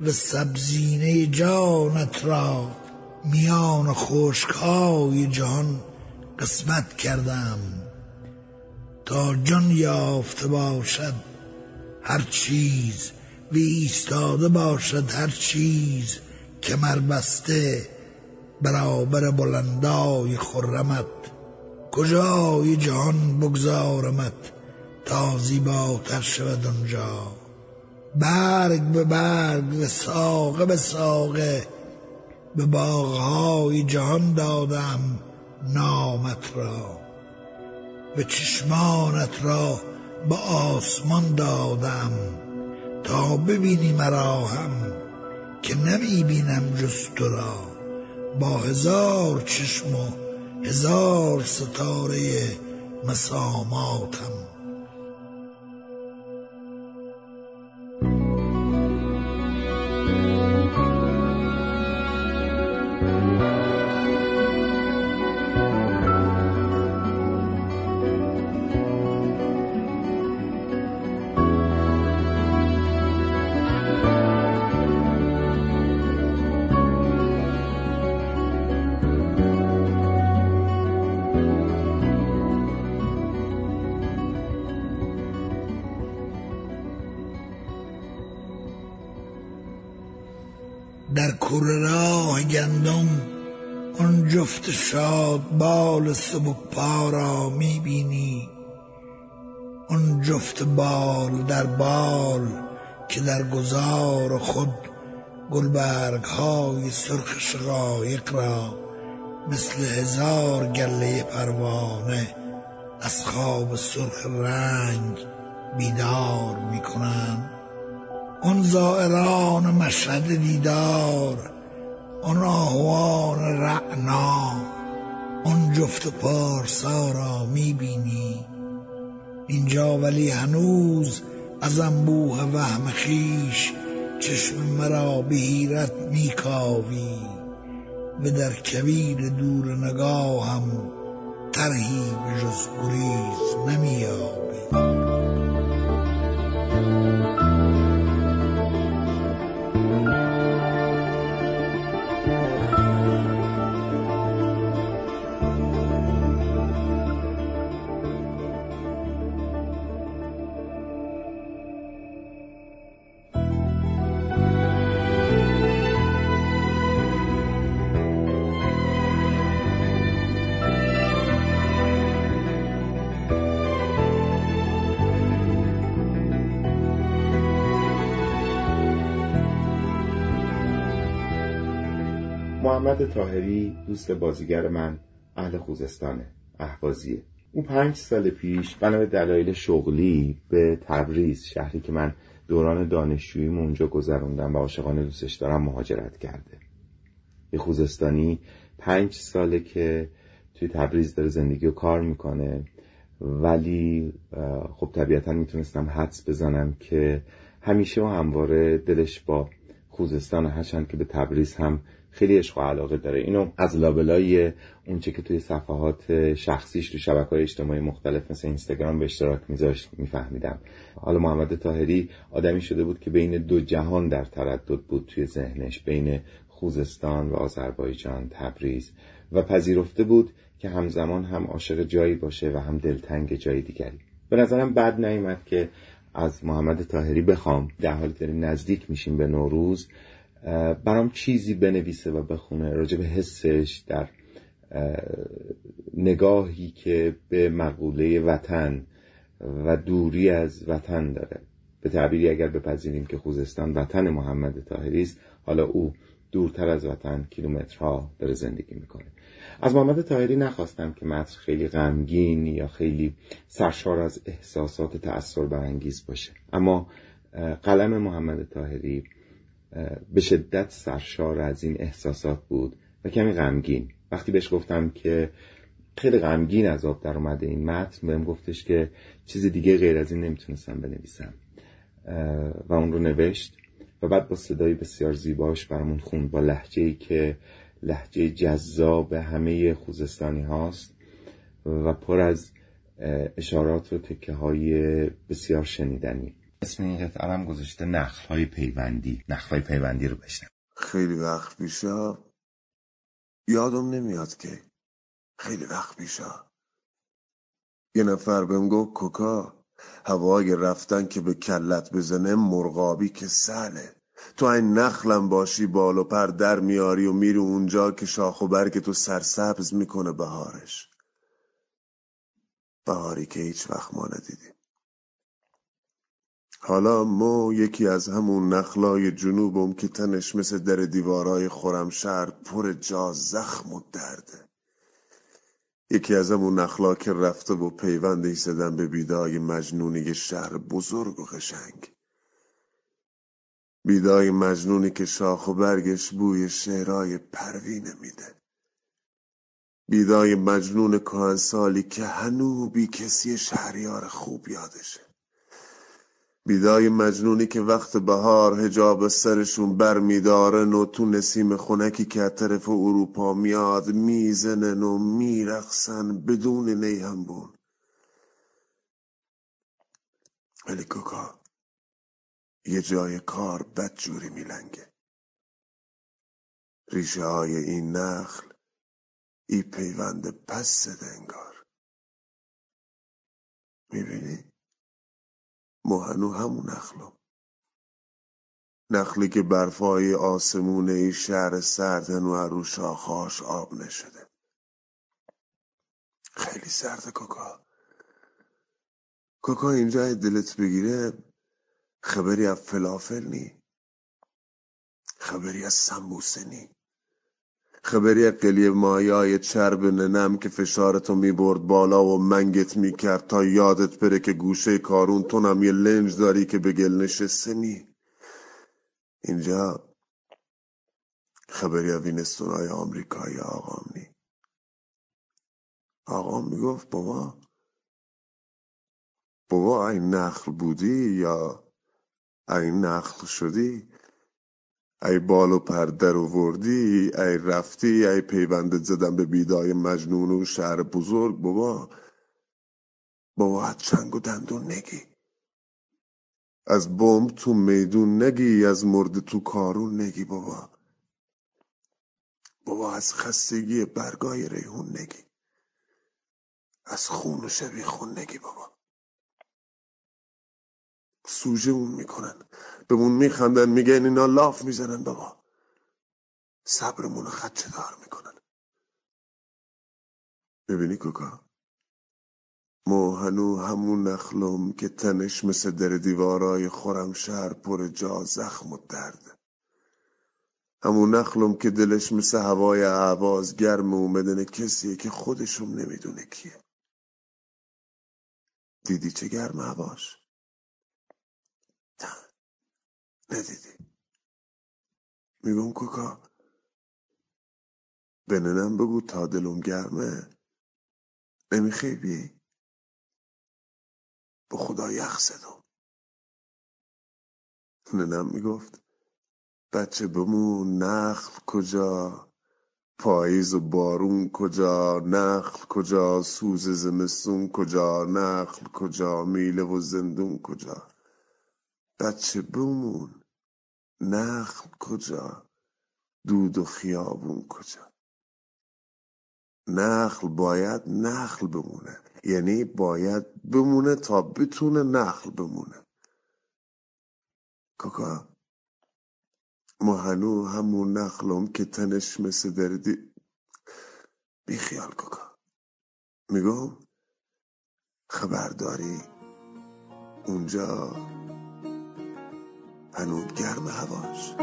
و سبزینه جانت را میان خشکهای جهان قسمت کردم. تا جان یافته باشد هر چیز و ایستاده باشد هر چیز کمر بسته برابر بلندای خرمت. کجای جهان بگذارمت تا زیباتر شود آنجا؟ برگ به برگ و ساقه به ساقه به باغهای جهان دادم نامت را. به چشمانت را به آسمان دادم تا ببینی مرا هم که نمی بینم جز تو را. با هزار چشم و هزار ستاره مساماتم. سبک پا را می‌بینی. اون جفت بال در بال که در گذار خود گلبرگ های سرخ شقایق را مثل هزار گله پروانه از خواب سرخ رنگ بیدار می‌کنند. اون زائران مشهد دیدار اون آهوان رعنا اون جفت پارسا را می‌بینی. اینجا ولی هنوز از انبوه وهم خیش چشم مرا به حیرت میکاوی. و در کبیر دور نگاهم طرحی به جز گریز محمد تاهری دوست بازیگر من اهل خوزستانه اهوازیه. اون پنج سال پیش بنا به دلایل شغلی به تبریز شهری که من دوران دانشجوییم اونجا گذروندم و عاشقانه دوستش دارم مهاجرت کرده. یه خوزستانی پنج ساله که توی تبریز داره زندگی و کار می‌کنه. ولی خب طبیعتا می‌تونستم حدس بزنم که همیشه و همواره دلش با خوزستان هرچند که به تبریز هم خیلی عشق و علاقه داره. اینو از لابلای اونچه که توی صفحات شخصیش تو شبکه های اجتماعی مختلف مثل اینستاگرام به اشتراک میذاشت میفهمیدم. حالا محمد تاهری آدمی شده بود که بین دو جهان در تردد بود توی ذهنش بین خوزستان و آذربایجان تبریز. و پذیرفته بود که همزمان هم عاشق جایی باشه و هم دلتنگ جای دیگری. به نظرم بد نیومد که از محمد تاهری بخوام. در حالی داریم نزدیک میشیم به نوروز برام چیزی بنویسه و بخونه راجع به حسش در نگاهی که به مقوله وطن و دوری از وطن داره. به تعبیری اگر بپذیریم که خوزستان وطن محمد تاهری است حالا او دورتر از وطن کیلومترها داره زندگی می‌کنه. از محمد تاهری نخواستم که متن خیلی غمگین یا خیلی سرشار از احساسات تأثیر برانگیز باشه. اما قلم محمد تاهری به شدت سرشار از این احساسات بود و کمی غمگین. وقتی بهش گفتم که خیلی غمگین از آب در اومده این متن بهم گفتش که چیز دیگه غیر از این نمی‌تونستم بنویسم. و اون رو نوشت و بعد با صدای بسیار زیباش برامون خوند با لحجه ای که لحجه جذاب همه خوزستانی هاست و پر از اشارات و تکه های بسیار شنیدنی. اسم این قطعه گذاشته نخل های پیوندی. نخل های پیوندی رو بشنم خیلی وقت پیشا یادم نمیاد که خیلی وقت پیشا یه نفر بهم گفت کوکا هوای رفتن که به کلت بزنه مرغابی که سله تو این نخلم باشی بال و پر در میاری و میری اونجا که شاخ و برگ تو سرسبز می‌کنه بهارش. بهاری که هیچ وقت ما ندیدیم. حالا ما یکی از همون نخلای جنوبم که تنش مثل در دیوارای خرمشهر پر جا زخم و درده یکی از همون نخلا که رفته و پیوند ایستدن به بیدای مجنونی شهر بزرگ و قشنگ. بیدای مجنونی که شاخ و برگش بوی شعرهای پروینه میده. بیدای مجنون کهنسالی که هنو بی کسی شهریار خوب یادشه. بیدای مجنونی که وقت بهار هجاب سرشون بر میدارن و تو نسیم خونکی که از طرف اروپا میاد می‌زنن و میرقصن بدون نیهنبون ولی کوکا یه جای کار بدجوری میلنگه. ریشه های این نخل ای پیوند پس زده انگار. می‌بینی؟ ما هنو همون نخلم نخلی که برفای آسمونه ای شهر سرد هنو رو شاخاش آب نشده. خیلی سرده کوکا کوکا اینجا دلت بگیره خبری از فلافل نی. خبری از سمبوسه نی. خبری قلی مایای چرب ننم که فشارتو می‌برد بالا و منگت می‌کرد تا یادت بره که گوشه کارون تونم یه لنج داری که به گل نشسته نی. اینجا خبری وینستونای آمریکایی آقام نی. آقام می‌گفت بابا بابا این نخل بودی یا این نخل شدی؟ ای بال و پر در وردی ای رفتی ای پیوندت زدم به بیدای مجنون و شهر بزرگ. بابا بابا چنگ و دندون نگی. از بمب تو میدون نگی از مرد تو کارون نگی بابا. بابا از خستگی برگای ریحون نگی. از خون و شبی خون نگی بابا. سوژه اون می‌کنن. بهمون میخندن میگن اینا لاف می‌زنن بابا. صبرمون رو خدچه دار می‌کنن. ببینی کوکا ما هنو همون نخلم که تنش مثل در دیوارای خورم شهر پر جا زخم و درد. همون نخلم که دلش مثل هوای عواز گرم اومدن کسیه که خودشون نمی‌دونه کیه. دیدی چه گرم هواش؟ ندیدی میگم کوکا به ننم بگو تا دلم گرمه. نمیخیبی؟ به خدا یخ زدم. ننم می‌گفت بچه بمون نخل کجا؟ پاییز و بارون کجا؟ نخل کجا؟ سوز زمستون کجا؟ نخل کجا؟ میله و زندون کجا؟ بچه بمون. نخل کجا؟ دود و خیابون کجا؟ نخل باید نخل بمونه. یعنی باید بمونه تا بتونه نخل بمونه. کاکا ما هنو همون نخلم که تنش مثل دردی. بیخیال کاکا. میگم؟ خبرداری. اونجا هنوز گرم هواش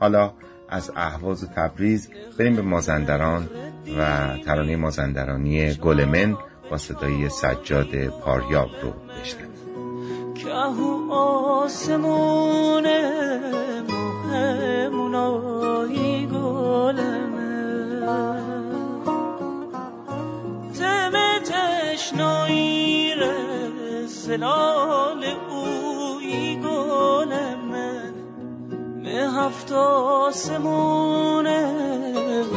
حالا از اهواز و تبریز بریم به مازندران و ترانه مازندرانی گلمن با صدای سجاد پاریاب رو بشنویم. کهو آسمونه مهمونایی تشنایی رسلال اوی گلمه مه هفت آسمونه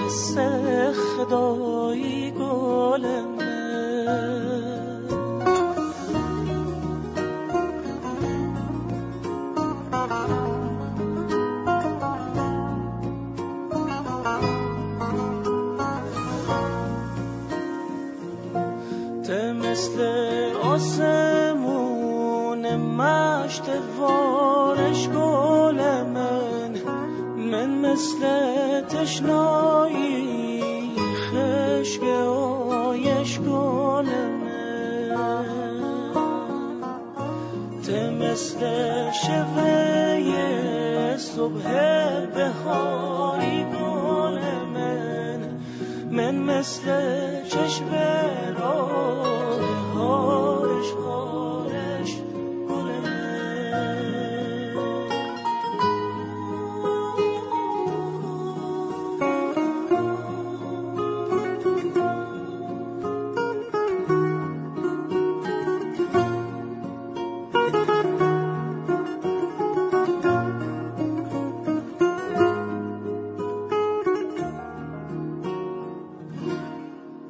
مثل خدایی گلمه آسمون مشت وارش گل من من مثل تشنایی خشک آیش گل من. ته مثل شوه صبح بهاری گل من من مثل چشم راه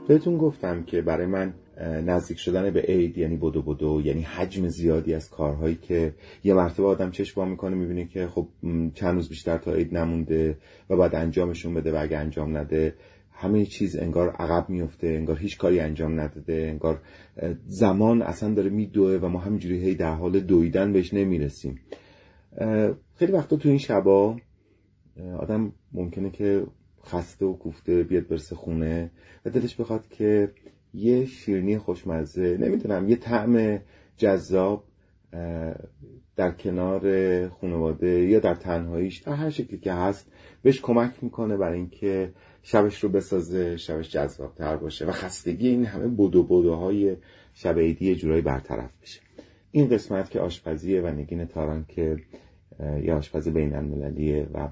بهتون گفتم که برای من نزدیک شدن به عید یعنی بدو بدو یعنی حجم زیادی از کارهایی که یه مرتبه آدم چشم وا می‌کنه می‌بینه که خب چند روز بیشتر تا عید نمونده و بعد انجامشون بده و اگه انجام نده همه چیز انگار عقب میفته انگار هیچ کاری انجام نداده انگار زمان اصلا داره میدوه و ما همینجوری هی در حال دویدن بهش نمی‌رسیم. خیلی وقتا تو این شبا آدم ممکنه که خسته و کوفته بیاد برسه خونه و دلش بخواد که یه شیرینی خوشمزه نمی‌دونم یه طعم جذاب در کنار خانواده یا در تنهاییش در هر شکلی که هست بهش کمک می‌کنه برای اینکه شبش رو بسازه شبش جذابتر باشه و خستگی این همه بدو بدوهای شب عیدی جورایی برطرف بشه. این قسمت که آشپزیه و نگین تاران که یه آشپز بین المللیه و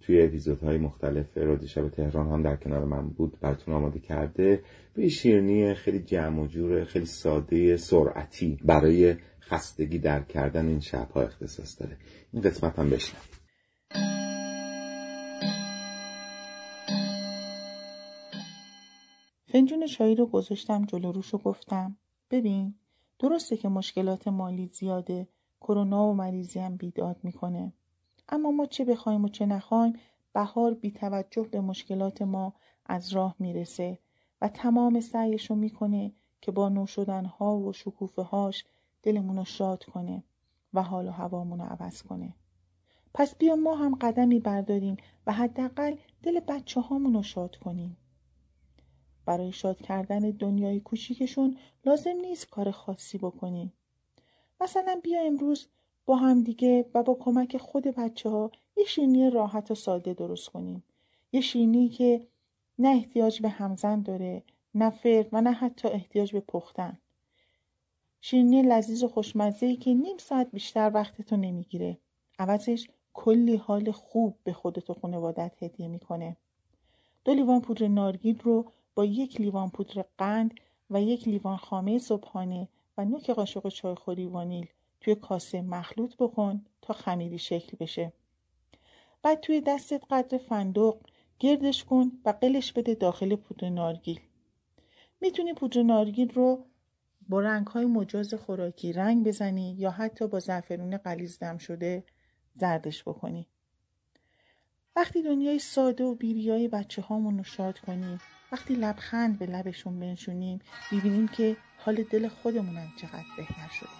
توی اپیزودهای مختلف رادیو شب تهران هم در کنار من بود. براتون آماده کرده. به یه شیرینی خیلی جمع و جور خیلی ساده سرعتی برای خستگی در کردن این شبها اختصاص داره. این قسمت هم بشنم فنجون چایی رو گذاشتم جلو روش و گفتم ببین درسته که مشکلات مالی زیاده کرونا و مریضی هم بیداد می‌کنه. اما ما چه بخوایم و چه نخوایم بهار بی توجه به مشکلات ما از راه می‌رسه و تمام سعیشو می‌کنه که با نو ها و شکوفه هاش دلمون رو شاد کنه و حال و هوامون رو عوض کنه. پس بیا ما هم قدمی برداریم و حداقل دل بچه هامون رو شاد کنیم. برای شاد کردن دنیای کوچیکشون لازم نیست کار خاصی بکنیم. مثلا بیا امروز با هم دیگه و با کمک خود بچه ها یه شیرینی راحت و ساده درست کنیم. یه شیرینی که نه احتیاج به همزن داره نه فر و نه حتی احتیاج به پختن. شیرینی لذیذ و خوشمزه که نیم ساعت بیشتر وقتتو نمی‌گیره. عوضش کلی حال خوب به خودت و خانوادت هدیه می‌کنه. دو لیوان پودر نارگیل رو با یک لیوان پودر قند و یک لیوان خامه صبحانه و نوک قاشق چایخوری وانیل توی کاسه مخلوط بکن تا خمیری شکل بشه. بعد توی دستت قدر فندق گردش کن و قلش بده داخل پودر نارگیل. می‌تونی پودر نارگیل رو با رنگ های مجاز خوراکی رنگ بزنی یا حتی با زعفرون غلیظ دم شده زردش بکنی. وقتی دنیای ساده و بیریای بچه هامون رو شاد کنیم وقتی لبخند به لبشون بنشونیم می‌بینیم که حال دل خودمونم چقدر بهتر شده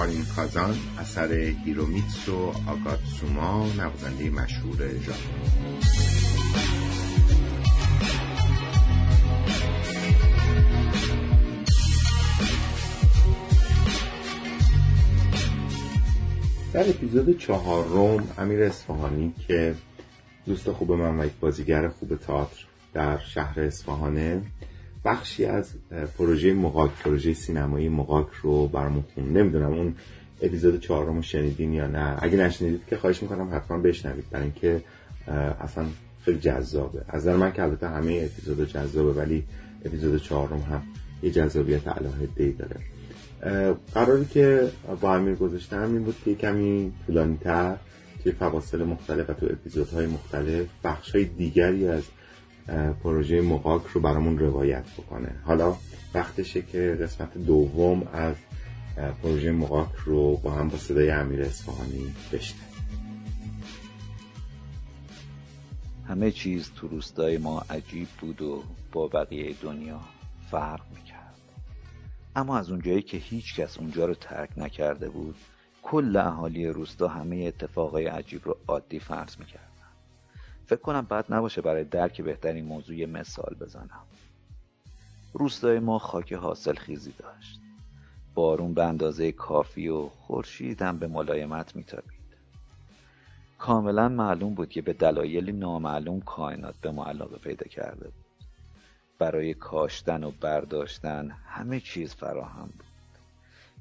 فارین کازان اثر هیرومیتسو آگاتسوما نوازنده مشهور ژاپن. در اپیزود چهارم امیر اصفهانی که دوست خوب من و یک بازیگر خوب تئاتر در شهر اصفهانه بخشی از پروژه مقاک پروژه سینمایی مقاک رو برامون خون نمی‌دونم اون اپیزود چهارم رو شنیدین یا نه. اگه نشنیدید که خواهش می‌کنم حتما بشنوید برای اینکه اصلا خیلی جذابه. از نظر من که البته همه اپیزود جذابه ولی اپیزود چهارم هم یه جذابیت علاهه داره. قراری که با امیر گذاشتم این بود که کمی طولانی تر توی فواصل مختلف و تو اپیزودهای مختلف بخش های دیگری از پروژه مقاک رو برامون روایت بکنه. حالا وقتشه که قسمت دوم از پروژه مقاک رو با هم با صدای امیر اصفهانی بشنویم. همه چیز تو روستای ما عجیب بود و با بقیه دنیا فرق می‌کرد. اما از اونجایی که هیچ کس اونجا رو ترک نکرده بود کل اهالی روستا همه اتفاقای عجیب رو عادی فرض می‌کردن فکر کنم بد نباشه برای درک بهترین موضوع مثال بزنم. روستای ما خاک حاصل خیزی داشت. بارون به اندازه کافی و خورشید هم به ملایمت میتابید. کاملا معلوم بود که به دلایلی نامعلوم کائنات به ما علاقه پیدا کرده بود. برای کاشتن و برداشتن همه چیز فراهم بود.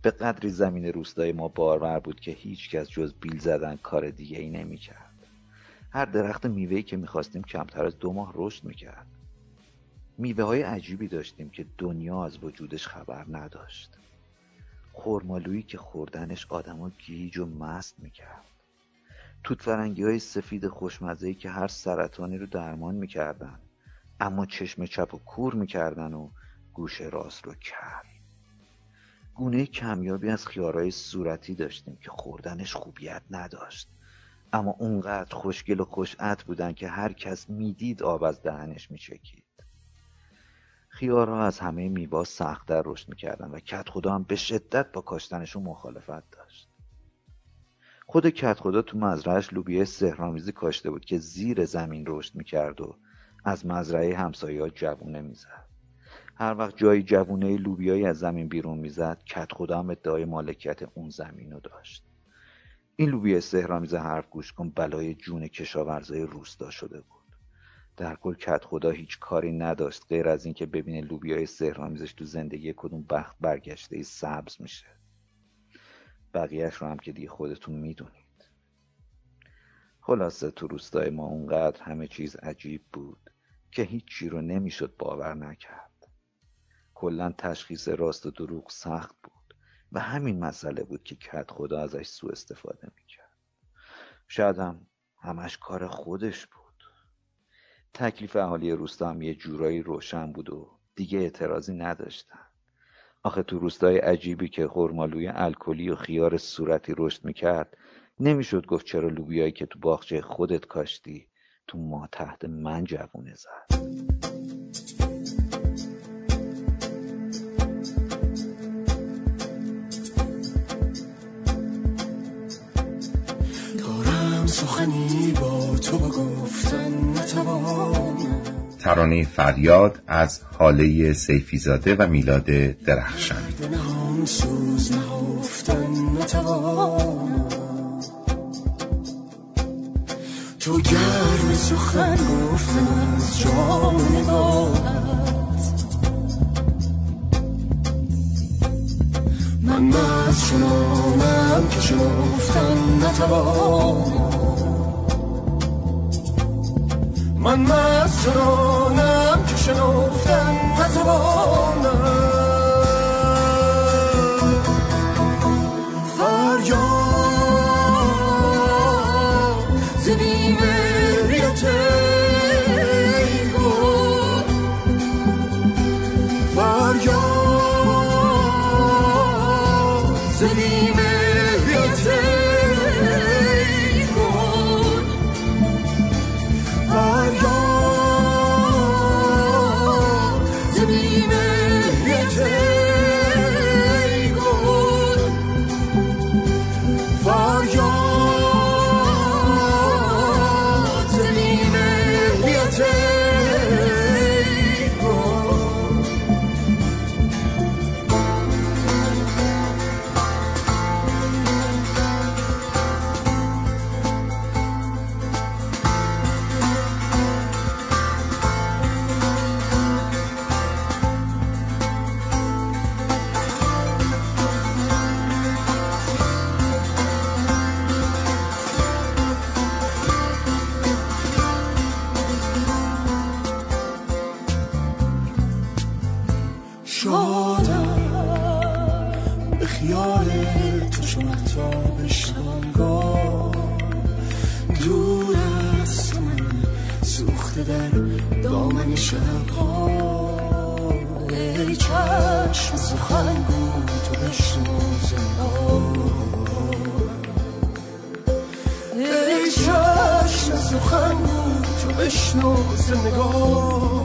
به قدری زمین روستای ما بارور بود که هیچ کس جز بیل زدن کار دیگه ای نمی کرد. هر درخت میوهی که می‌خواستیم کمتر از دو ماه رشد می‌کرد. میوه های عجیبی داشتیم که دنیا از وجودش خبر نداشت. خورمالویی که خوردنش آدما گیج و مست می‌کرد. توت فرنگی های سفید خوشمزهی که هر سرطانی رو درمان می‌کردن. اما چشم چپ و کور می‌کردن و گوش راست رو کر گونه کمیابی از خیارهای صورتی داشتیم که خوردنش خوبیت نداشت اما اونقدر خوشگل و خوشعت بودن که هر کس می‌دید آب از دهنش میچکید. خیارها از همه میوا سختتر رشد می‌کردن و کت خدا هم به شدت با کاشتنشون مخالفت داشت. خود کت خدا تو مزرعش لوبیه سهرامیزی کاشته بود که زیر زمین رشد می‌کرد و از مزرعه همسایه جوونه می‌زد. هر وقت جایی جوونه لوبیایی از زمین بیرون می‌زد کت خدا هم ادعای مالکیت اون زمین رو داشت. این لوبیا سهرامیز حرف گوش کن بلای جون کشاورزای روستا شده بود. در کل کت خدا هیچ کاری نداشت غیر از اینکه ببینه لوبیای سهرامیزش تو زندگی کدوم بخت برگشته ای سبز میشه. بقیهش رو هم که دیگه خودتون می‌دونید. خلاصه تو روستای ما اونقدر همه چیز عجیب بود که هیچی رو نمی‌شد باور نکرد. کلا تشخیص راست و دروغ سخت بود. و همین مسئله بود که کت خدا ازش سوء استفاده می‌کرد. شاید هم همش کار خودش بود. تکلیف اهالی روستا هم یه جورایی روشن بود و دیگه اعتراضی نداشتن. آخه تو روستای عجیبی که خرمالوی الکلی و خیار صورتی رشد می‌کرد نمی‌شد گفت چرا لوبیایی که تو باغچه خودت کاشتی تو ما تحت من جوونه زد. سخنی با تو بگفتن نتوانم ترانه فریاد از حاله سیفیزاده و میلاد درخشان. سوز تو گرم سخن گفتن از جام نگاهت. من مست چنانم که شنفتن نتوانم من مست چنانم که شنفتن نتوانم. فریاد شبها ای چشم سخنگو تو بشنو ای چشم سخنگو تو بشنو زنگاه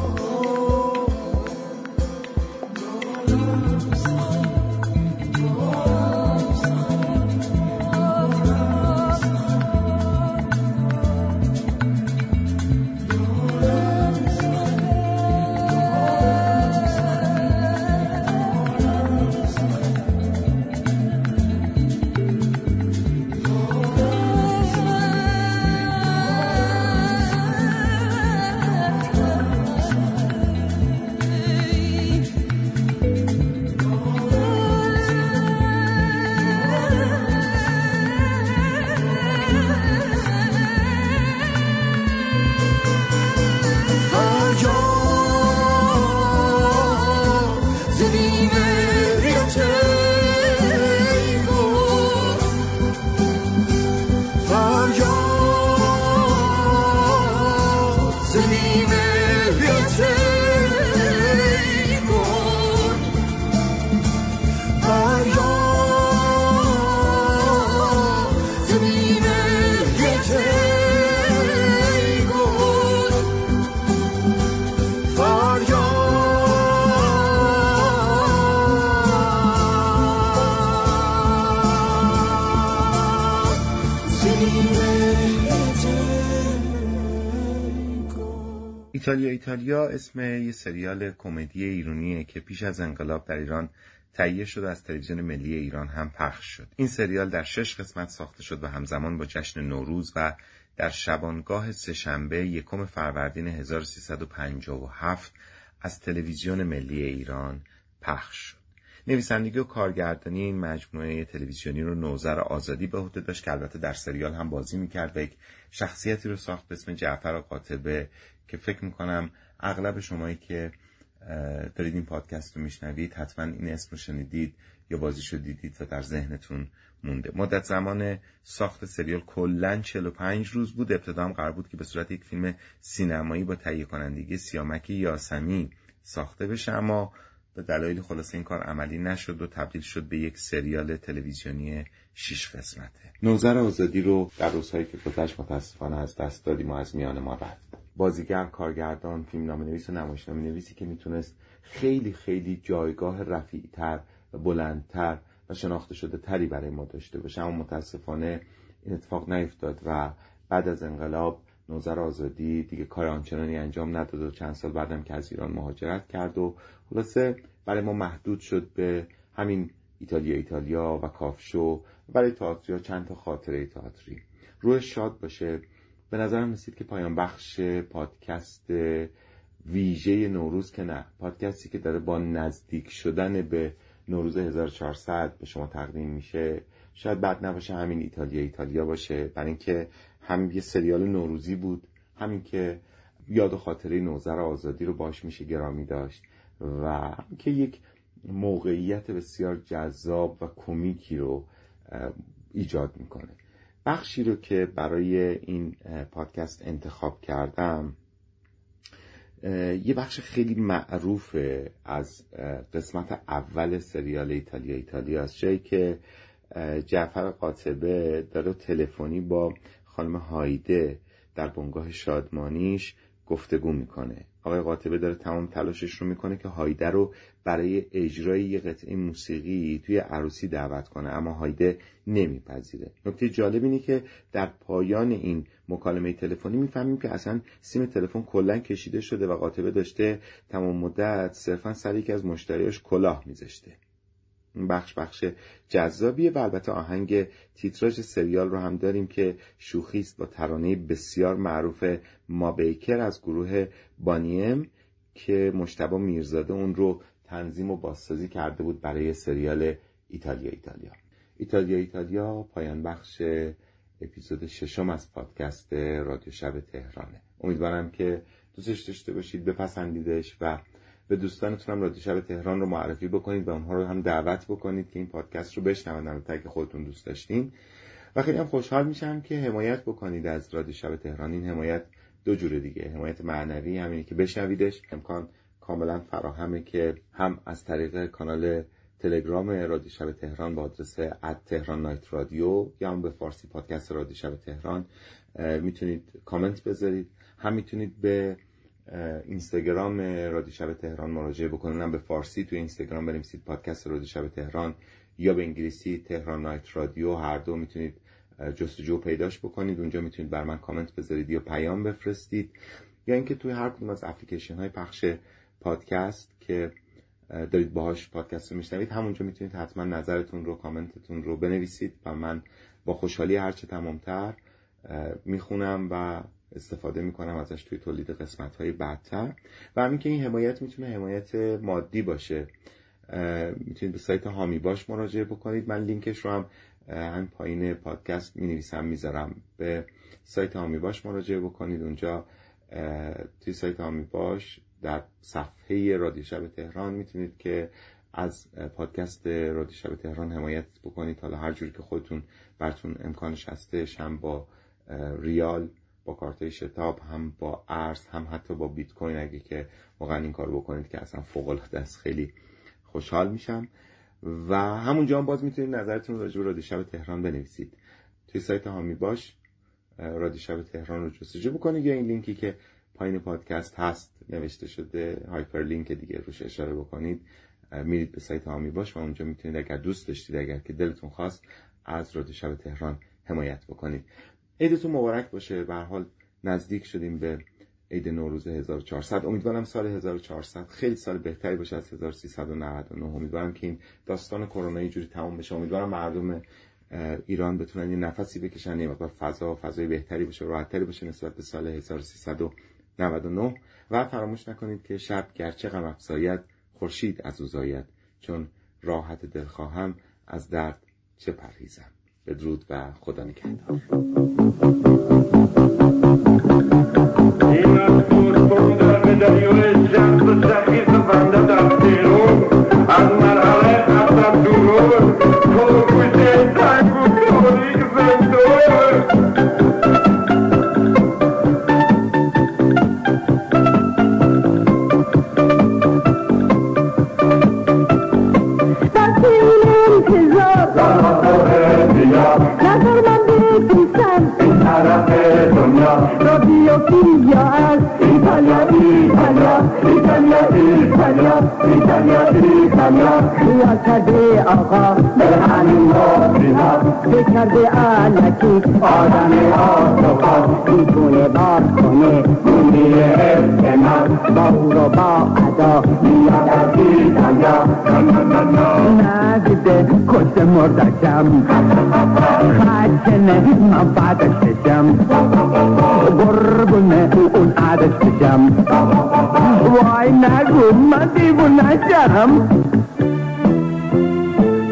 ایتالیا اسم یه سریال کمدی ایرانیه که پیش از انقلاب در ایران تهیه شد و از تلویزیون ملی ایران هم پخش شد. این سریال در شش قسمت ساخته شد و همزمان با جشن نوروز و در شبانگاه سهشنبه یکم فروردین 1357 از تلویزیون ملی ایران پخش شد. نویسندگی و کارگردانی این مجموعه تلویزیونی رو نوزر آزادی به عهده داشت که البته در سریال هم بازی می‌کرد و یک شخصیتی رو ساخت به اسم جعفر قاطبه که فکر می‌کنم اغلب شمایی که دارید این پادکست رو میشنوید حتما این اسم رو شنیدید یا بازیش رو دیدید و در ذهنتون مونده. مدت زمان ساخت سریال کلا 45 روز بود. ابتدا هم قرار بود که به صورت یک فیلم سینمایی با تهیه کنندگی سیامک یاسمی ساخته بشه اما به دلایل خلاصه این کار عملی نشد و تبدیل شد به یک سریال تلویزیونی شش قسمته. نوزر آزادی رو در روزهایی که گذشت متاسفانه از دست دادیم و از میان ما رفت بازیگر کارگردان فیلمنامه نویس و نمایشنامه نویسی که می‌تونست خیلی خیلی جایگاه رفیعتر و بلندتر و شناخته شده تری برای ما داشته باشه. اما متاسفانه این اتفاق نیفتاد و بعد از انقلاب نوزر آزادی دیگه کار آنچنانی انجام نداد و چند سال بعدم که از ایران مهاجرت کرد و خلاصه برای ما محدود شد به همین ایتالیا ایتالیا و کافشو برای تئاتریا چند تا خاطره تئاتری. روح شاد باشه. به نظرم رسید که پایان بخش پادکست ویژه نوروز که نه. پادکستی که داره با نزدیک شدن به نوروز 1400 به شما تقدیم میشه. شاید بد نباشه همین ایتالیا ایتالیا باشه. برای اینکه هم یه سریال نوروزی بود همین که یاد و خاطره نوزر آزادی رو باش میشه گرامی داشت و که یک موقعیت بسیار جذاب و کمیکی رو ایجاد می‌کنه. بخشی رو که برای این پادکست انتخاب کردم یه بخش خیلی معروف از قسمت اول سریال ایتالیا ایتالیا است. جایی که جعفر قاطبه داره تلفنی با خانم هایده در بنگاه شادمانیش گفتگو می‌کنه. آقای قاطبه داره تمام تلاشش رو می‌کنه که هایده رو برای اجرای یه قطعه موسیقی توی عروسی دعوت کنه اما هایده نمیپذیره. نکته جالب اینه که در پایان این مکالمه تلفنی می‌فهمیم که اصلا سیم تلفن کلا کشیده شده و قاطبه داشته تمام مدت صرفا سر یکی از مشتریاش کلاه میذاشته. بخش بخش جذابیه و البته آهنگ تیتراژ سریال رو هم داریم که شوخی است با ترانه بسیار معروف ما بیکر از گروه بانیم که مشتبه میرزاده اون رو تنظیم و بازسازی کرده بود برای سریال ایتالیا ایتالیا. ایتالیا ایتالیا پایان بخش اپیزود ششم از پادکست رادیو شب تهرانه. امیدوارم که دوستش داشته باشید بپسندیدش و به دوستانتون هم رادیو شب تهران رو معرفی بکنید و اونها رو هم دعوت بکنید که این پادکست رو بشنون البته که خودتون دوست داشتین. و خیلی هم خوشحال میشم که حمایت بکنید از رادیو شب تهران. این حمایت دو جوره دیگه. حمایت معنوی همینی که بشنویدش. امکان کاملا فراهمه که هم از طریق کانال تلگرام رادیو شب تهران با آدرس اد تهران نایت رادیو یا هم به فارسی پادکست رادیو شب تهران می‌تونید کامنت بذارید. هم می‌تونید به اینستاگرام رادیو شب تهران مراجعه هم به فارسی توی اینستاگرام بنویسید پادکست رادیو شب تهران یا به انگلیسی تهران نایت رادیو. هر دو می‌تونید جستجو پیداش بکنید. اونجا می‌تونید بر من کامنت بذارید یا پیام بفرستید. یا اینکه توی هر کدوم از اپلیکیشن های پخش پادکست که دارید باهاش پادکست رو میشنوید همونجا می‌تونید حتما نظرتون رو کامنتتون رو بنویسید و من با خوشحالی هرچه تمامتر می‌خونم و استفاده می‌کنم ازش توی تولید قسمت های بعدتر. و همین که این حمایت می‌تونه حمایت مادی باشه. می‌تونید به سایت هامی باش مراجعه بکنید. من لینکش رو هم همین پایین پادکست می نویسم می‌ذارم. به سایت هامی باش مراجعه بکنید. اونجا توی سایت هامی باش در صفحه رادیو شب تهران می‌تونید که از پادکست رادیو شب تهران حمایت بکنید. حالا هر جوری که خودتون براتون امکانش هستش هم با ریال با کارت شتاب هم با ارز هم حتی با بیت کوین. اگه که واقعا این کار بکنید که اصلا فوق العاده است خیلی خوشحال میشم. و همونجا هم باز می‌تونید نظرتون راجع به رادیو شب تهران بنویسید. توی سایت هامی باش رادیو شب تهران رو جستجو بکنید. یا این لینکی که پایین پادکست هست نوشته شده هایپر لینک دیگه روش اشاره بکنید. میرید به سایت هامی باش و اونجا می‌تونید اگر دوست داشتید اگر که دلتون خواست از رادیو شب تهران حمایت بکنید. عیدتون مبارک باشه. به حال نزدیک شدیم به عید نوروز 1400 امیدوارم سال 1400 خیلی سال بهتری باشه از 1399 امیدوارم که این داستان کرونا یه جوری تمام بشه. امیدوارم مردم ایران بتونن یه نفسی بکشن یه مقدار فضا فضای بهتری باشه راحتتری باشه نسبت به سال 1399 و فراموش نکنید که شب گرچه غم افزاید خورشید از او زاید چون راحت دل خواهم از درد چه پرهیزم. بدرود و خدا نگهدار. ایتالیا ایتالیا ایتالیا بیا کرده آقا به همین مبری ها بکرده علکی آدم آتوقا می‌تونه بار کنه گونی افتنار با او رو با ادا بیا از ایتالیا نزده کس مردکم خشنه من بعدش بشم قربونه اون عدش بشم هم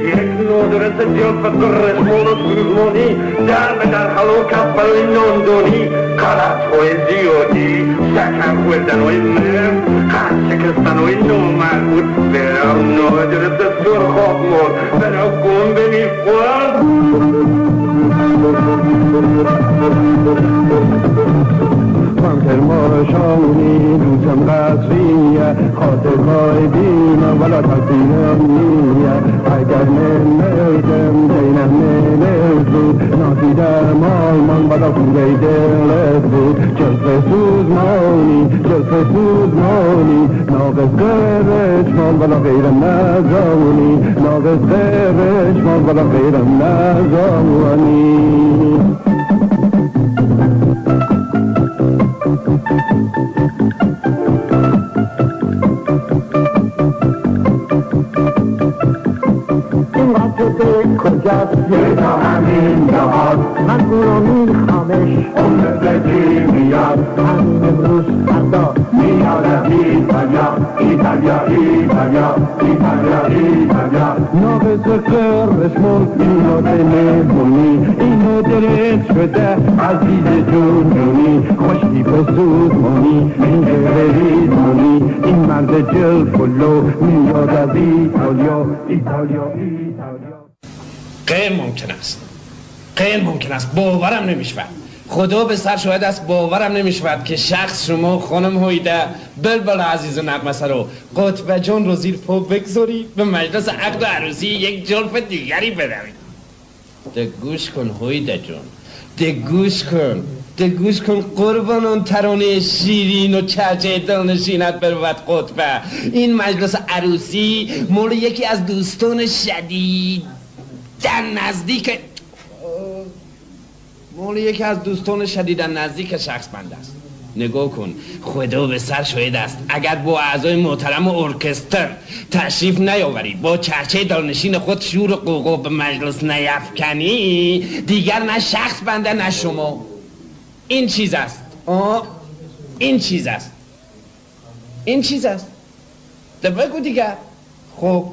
یک نودرس و رسمون و سوزمونی در به در حلو کپل نوندونی کارت های زیادی سکن خوردن های نم قد شکستن های نومربوط برم نودرس سرخاب مون برم گم بنی خورد من کرماشانی دوستم قصریه خاطر های دینم ولا تقدیرم نیه. اگر نمیدم دینم نمیزود ناسیدم آلمان ولا خوبه دلت بود. جلف سوزمانی جلف سوزمانی. ناقص قرشمان ولا غیرم نزانی ناقص قرشمان ولا غیرم نزانی همین جهاز من او رو میخوامش اون چی میاد همین امروز فردا میادم ایتالیا ایتالیا ایتالیا ایتالیا ایتالیا ناقص قرشمون اینو دلمونی اینو دلت شده عزیز جونونی خوشی پسودمونی این قریزمونی این مرد جلفلو میاد از ایتالیا ایتالیا ایتالیا غیر ممکن است. غیر ممکن است. باورم نمی‌شود. خدا به سر شاهد است. باورم نمی‌شود که شخص شما خانم هویده بلبل عزیز و نقمسه رو قطب جان رو زیر پا بگذاری به مجلس عقد و عروسی یک جلف دیگری بدوید. ده گوش کن هویده جان. ده گوش کن. ده گوش کن قربان اون ترانه شیرین و چهچه دلنشینت برود قطبه این مجلس عروسی مول یکی از دوستان شدید. در نزدیک مول یکی از دوستان شدیدن نزدیک شخص بند است. نگاه کن. خدا به سر شاهد است. اگر با اعضای محترم ارکستر تشریف نیاورید با چرچه دلنشین خود شور قوقو به مجلس نیفکنی دیگر نه شخص بنده نه شما. این چیز است. آه این چیز است. این چیز است. ده بگو دیگر. خوک.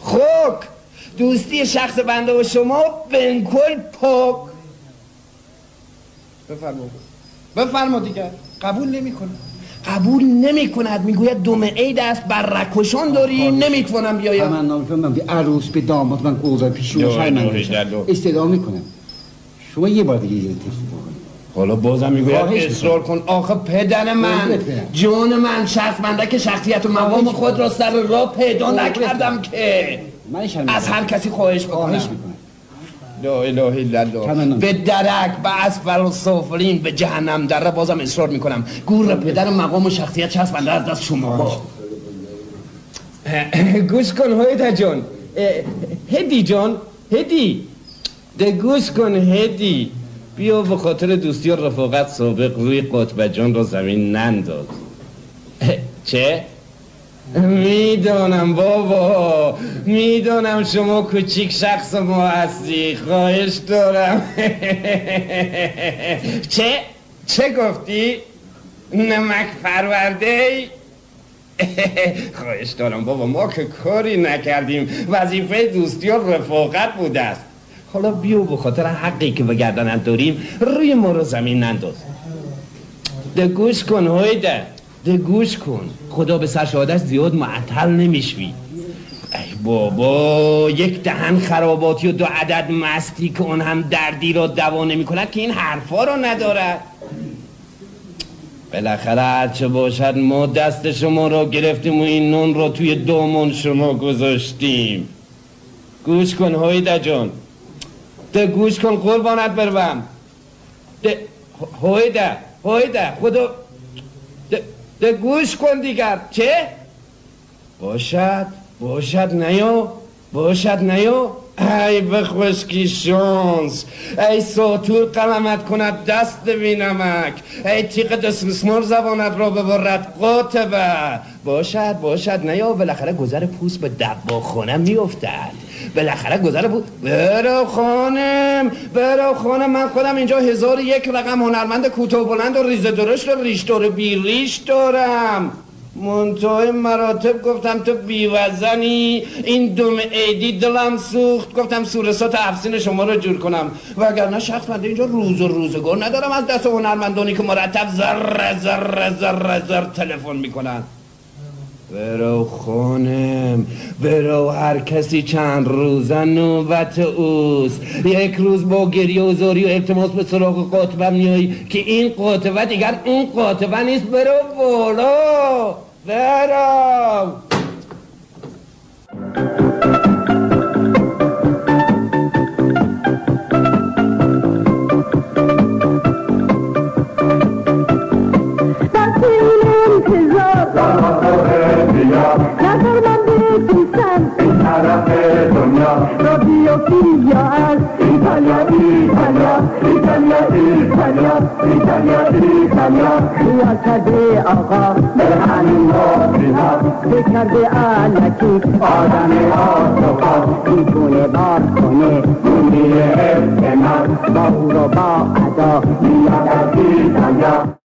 خوک. دوستی شخص بنده و شما بنکل پاک. بفرما بفرما دیگر قبول نمی قبول نمی کند می‌گوید دوم عید است بر رکشان داری. نمی‌تونم بیایم. من به عروس به داماد من اوضاع پیش. دو- استدعا می‌کنم. شما یه بار دیگه یه حالا بازم می‌گوید اصرار کن. آخه پدر من. جان من شخص بنده که شخصیت و مقام خود را سر راه پیدا نکردم که. از هر کسی خواهش بکنم لا اله الا الله. به درک به اسفل و سافلین به جهنم دره بازم اصرار می‌کنم. گور پدر و مقام و شخصیت چسب بنده از دست شما. [laughs] گوش کن هایده جان. هدی جان. هدی. ده گوش کن هدی. بیا به خاطر دوستی و رفاقت سابق روی قطب جان را زمین ننداز. [laughs] چه؟ می‌دانم بابا می‌دانم شما کوچیک شخص ما هستی خواهش دارم [laughs] چه؟ چه گفتی؟ نمک پرورده؟ [laughs] خواهش دارم بابا ما که کاری نکردیم وظیفه دوستی و رفاقت بوده است حالا بیو به خاطر حقی که به گردنت داریم روی ما رو زمین ننداز ده گوش کن هایده ده گوش کن. خدا به سر شهادت زیاد معطل نمی‌شوی. ای بابا یک دهن خراباتی و دو عدد مستی که اون هم دردی را دوا نمی کند که این حرفا رو ندارد. بالاخره هرچه باشد ما دست شما را گرفتیم و این نون را توی دامون شما گذاشتیم. گوش کن هایده جان. ده گوش کن قربانت بروم ده هایده هایده خدا ده, گوش کن دیگر چه؟ باشد باشد نیو باشد نیو ای به خشکی شانس ای ساتور قلمت کند دست بی نمک ای تیغ دسمسمار زبانت را ببرد قاطبه. باشد باشد نیا بالاخره گذر پوست به دبا خانه میافتد. بالاخره گذر پوست برو خانم برو خانم من خودم اینجا هزار یک رقم هنرمند کوتاه بلند و ریزه درشت و ریش دور بی ریش دارم. منتهای مراتب گفتم تو بیوزنی این دوم عیدی دلم سوخت. گفتم سورسات افسین شما رو جور کنم. وگرنه شخص بنده اینجا روز و روزگار ندارم. از دست هنرمندانی که مرتب زر زر زر زر تلفن می‌کنن. برو خانم برو هر کسی چند روزه نوبت اوست. یک روز با گریه و زاری و التماس به سراغ قاطبه میایی که این قاطبه دیگر اون قاطبه نیست. برو بالا برو رادیو فیلیا از ایتالیا إيطاليا إيطاليا إيطاليا إيطاليا يا كدي أغا برهاني موتها بكردي أنا كيك آدمي آسوكا بيكوني باركوني كوني إفتنا باورو با أدا يا كدي إيطاليا